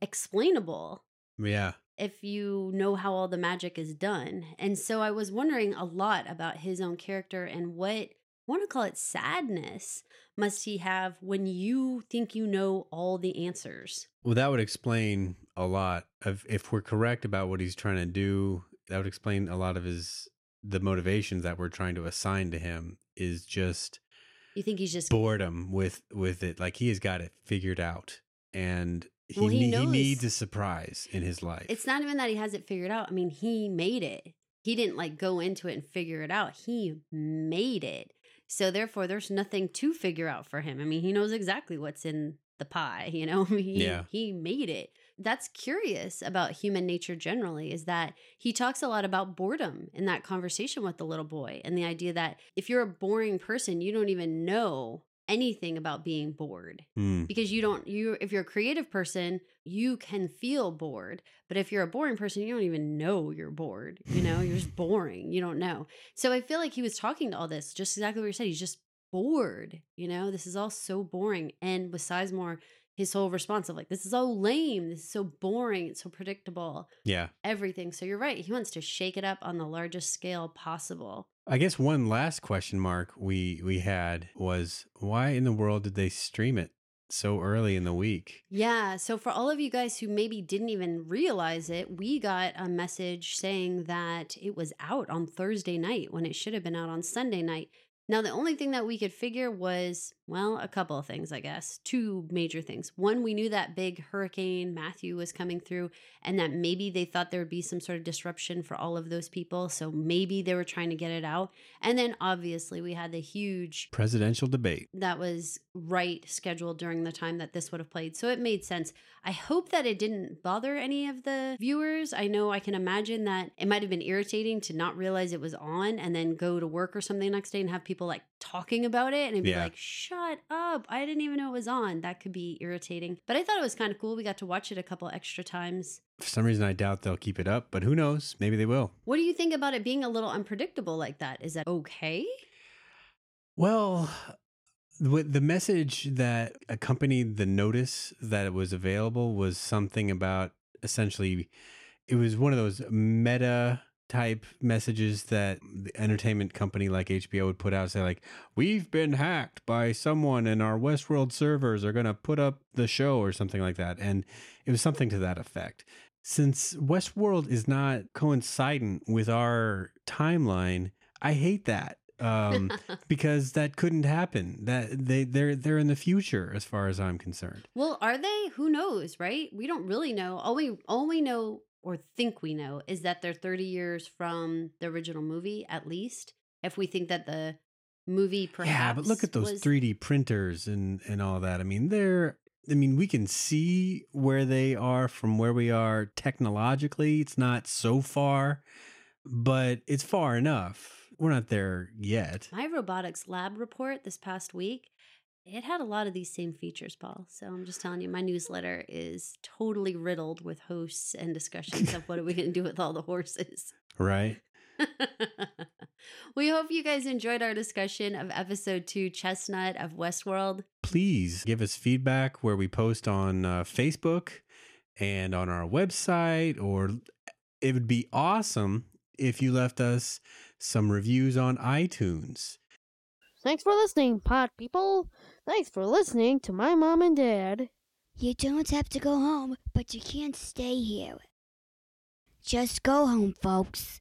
explainable yeah. if you know how all the magic is done. And so I was wondering a lot about his own character and what I want to call it sadness must he have when you think you know all the answers. Well, that would explain a lot of if we're correct about what he's trying to do. That would explain a lot of his the motivations that we're trying to assign to him is just You think he's just boredom with with it. Like he has got it figured out, and he Well, he ne- he needs a surprise in his life. It's not even that he has it figured out. I mean, he made it. He didn't like go into it and figure it out. He made it. So therefore there's nothing to figure out for him. I mean, he knows exactly what's in the pie, you know? he, Yeah. he made it. That's curious about human nature generally is that he talks a lot about boredom in that conversation with the little boy and the idea that if you're a boring person, you don't even know anything about being bored Hmm. because you don't you if you're a creative person you can feel bored but if you're a boring person you don't even know you're bored you know you're just boring you don't know so i feel like he was talking to all this just exactly what you said he's just bored you know this is all so boring and with sizemore his whole response of like this is so lame this is so boring it's so predictable Yeah. everything so you're right he wants to shake it up on the largest scale possible I guess one last question mark we we had was why in the world did they stream it so early in the week? Yeah. So, for all of you guys who maybe didn't even realize it, we got a message saying that it was out on Thursday night when it should have been out on Sunday night. Now, the only thing that we could figure was, well, a couple of things, I guess. Two major things. One, we knew that big hurricane Matthew was coming through, and that maybe they thought there would be some sort of disruption for all of those people. So maybe they were trying to get it out. And then obviously, we had the huge Presidential debate. that was right scheduled during the time that this would have played. So it made sense. I hope that it didn't bother any of the viewers. I know I can imagine that it might have been irritating to not realize it was on and then go to work or something the next day and have people like talking about it and it'd be Yeah. like, shut up. I didn't even know it was on. That could be irritating. But I thought it was kind of cool. We got to watch it a couple extra times. For some reason, I doubt they'll keep it up, but who knows? Maybe they will. What do you think about it being a little unpredictable like that? Is that okay? Well, the the message that accompanied the notice that it was available was something about essentially, it was one of those meta type messages that the entertainment company like HBO would put out, say like, "We've been hacked by someone, and our Westworld servers are going to put up the show" or something like that, and it was something to that effect. Since Westworld is not coincident with our timeline, I hate that. Um, because that couldn't happen. That they they're they're in the future as far as I'm concerned. Well, are they? Who knows, right? We don't really know. All we all we know or think we know is that they're 30 years from the original movie at least. If we think that the movie perhaps yeah, but look at those was- 3D printers and and all that. I mean, they're I mean, we can see where they are from where we are technologically. It's not so far, but it's far enough. We're not there yet. My robotics lab report this past week, it had a lot of these same features, Paul. So I'm just telling you, my newsletter is totally riddled with hosts and discussions of what are we going to do with all the horses. Right? we hope you guys enjoyed our discussion of episode two, Chestnut of Westworld. please give us feedback where we post on uh, Facebook and on our website, or it would be awesome if you left us some reviews on iTunes. Thanks for listening, pot people. Thanks for listening to my mom and dad. You don't have to go home, but you can't stay here. Just go home, folks.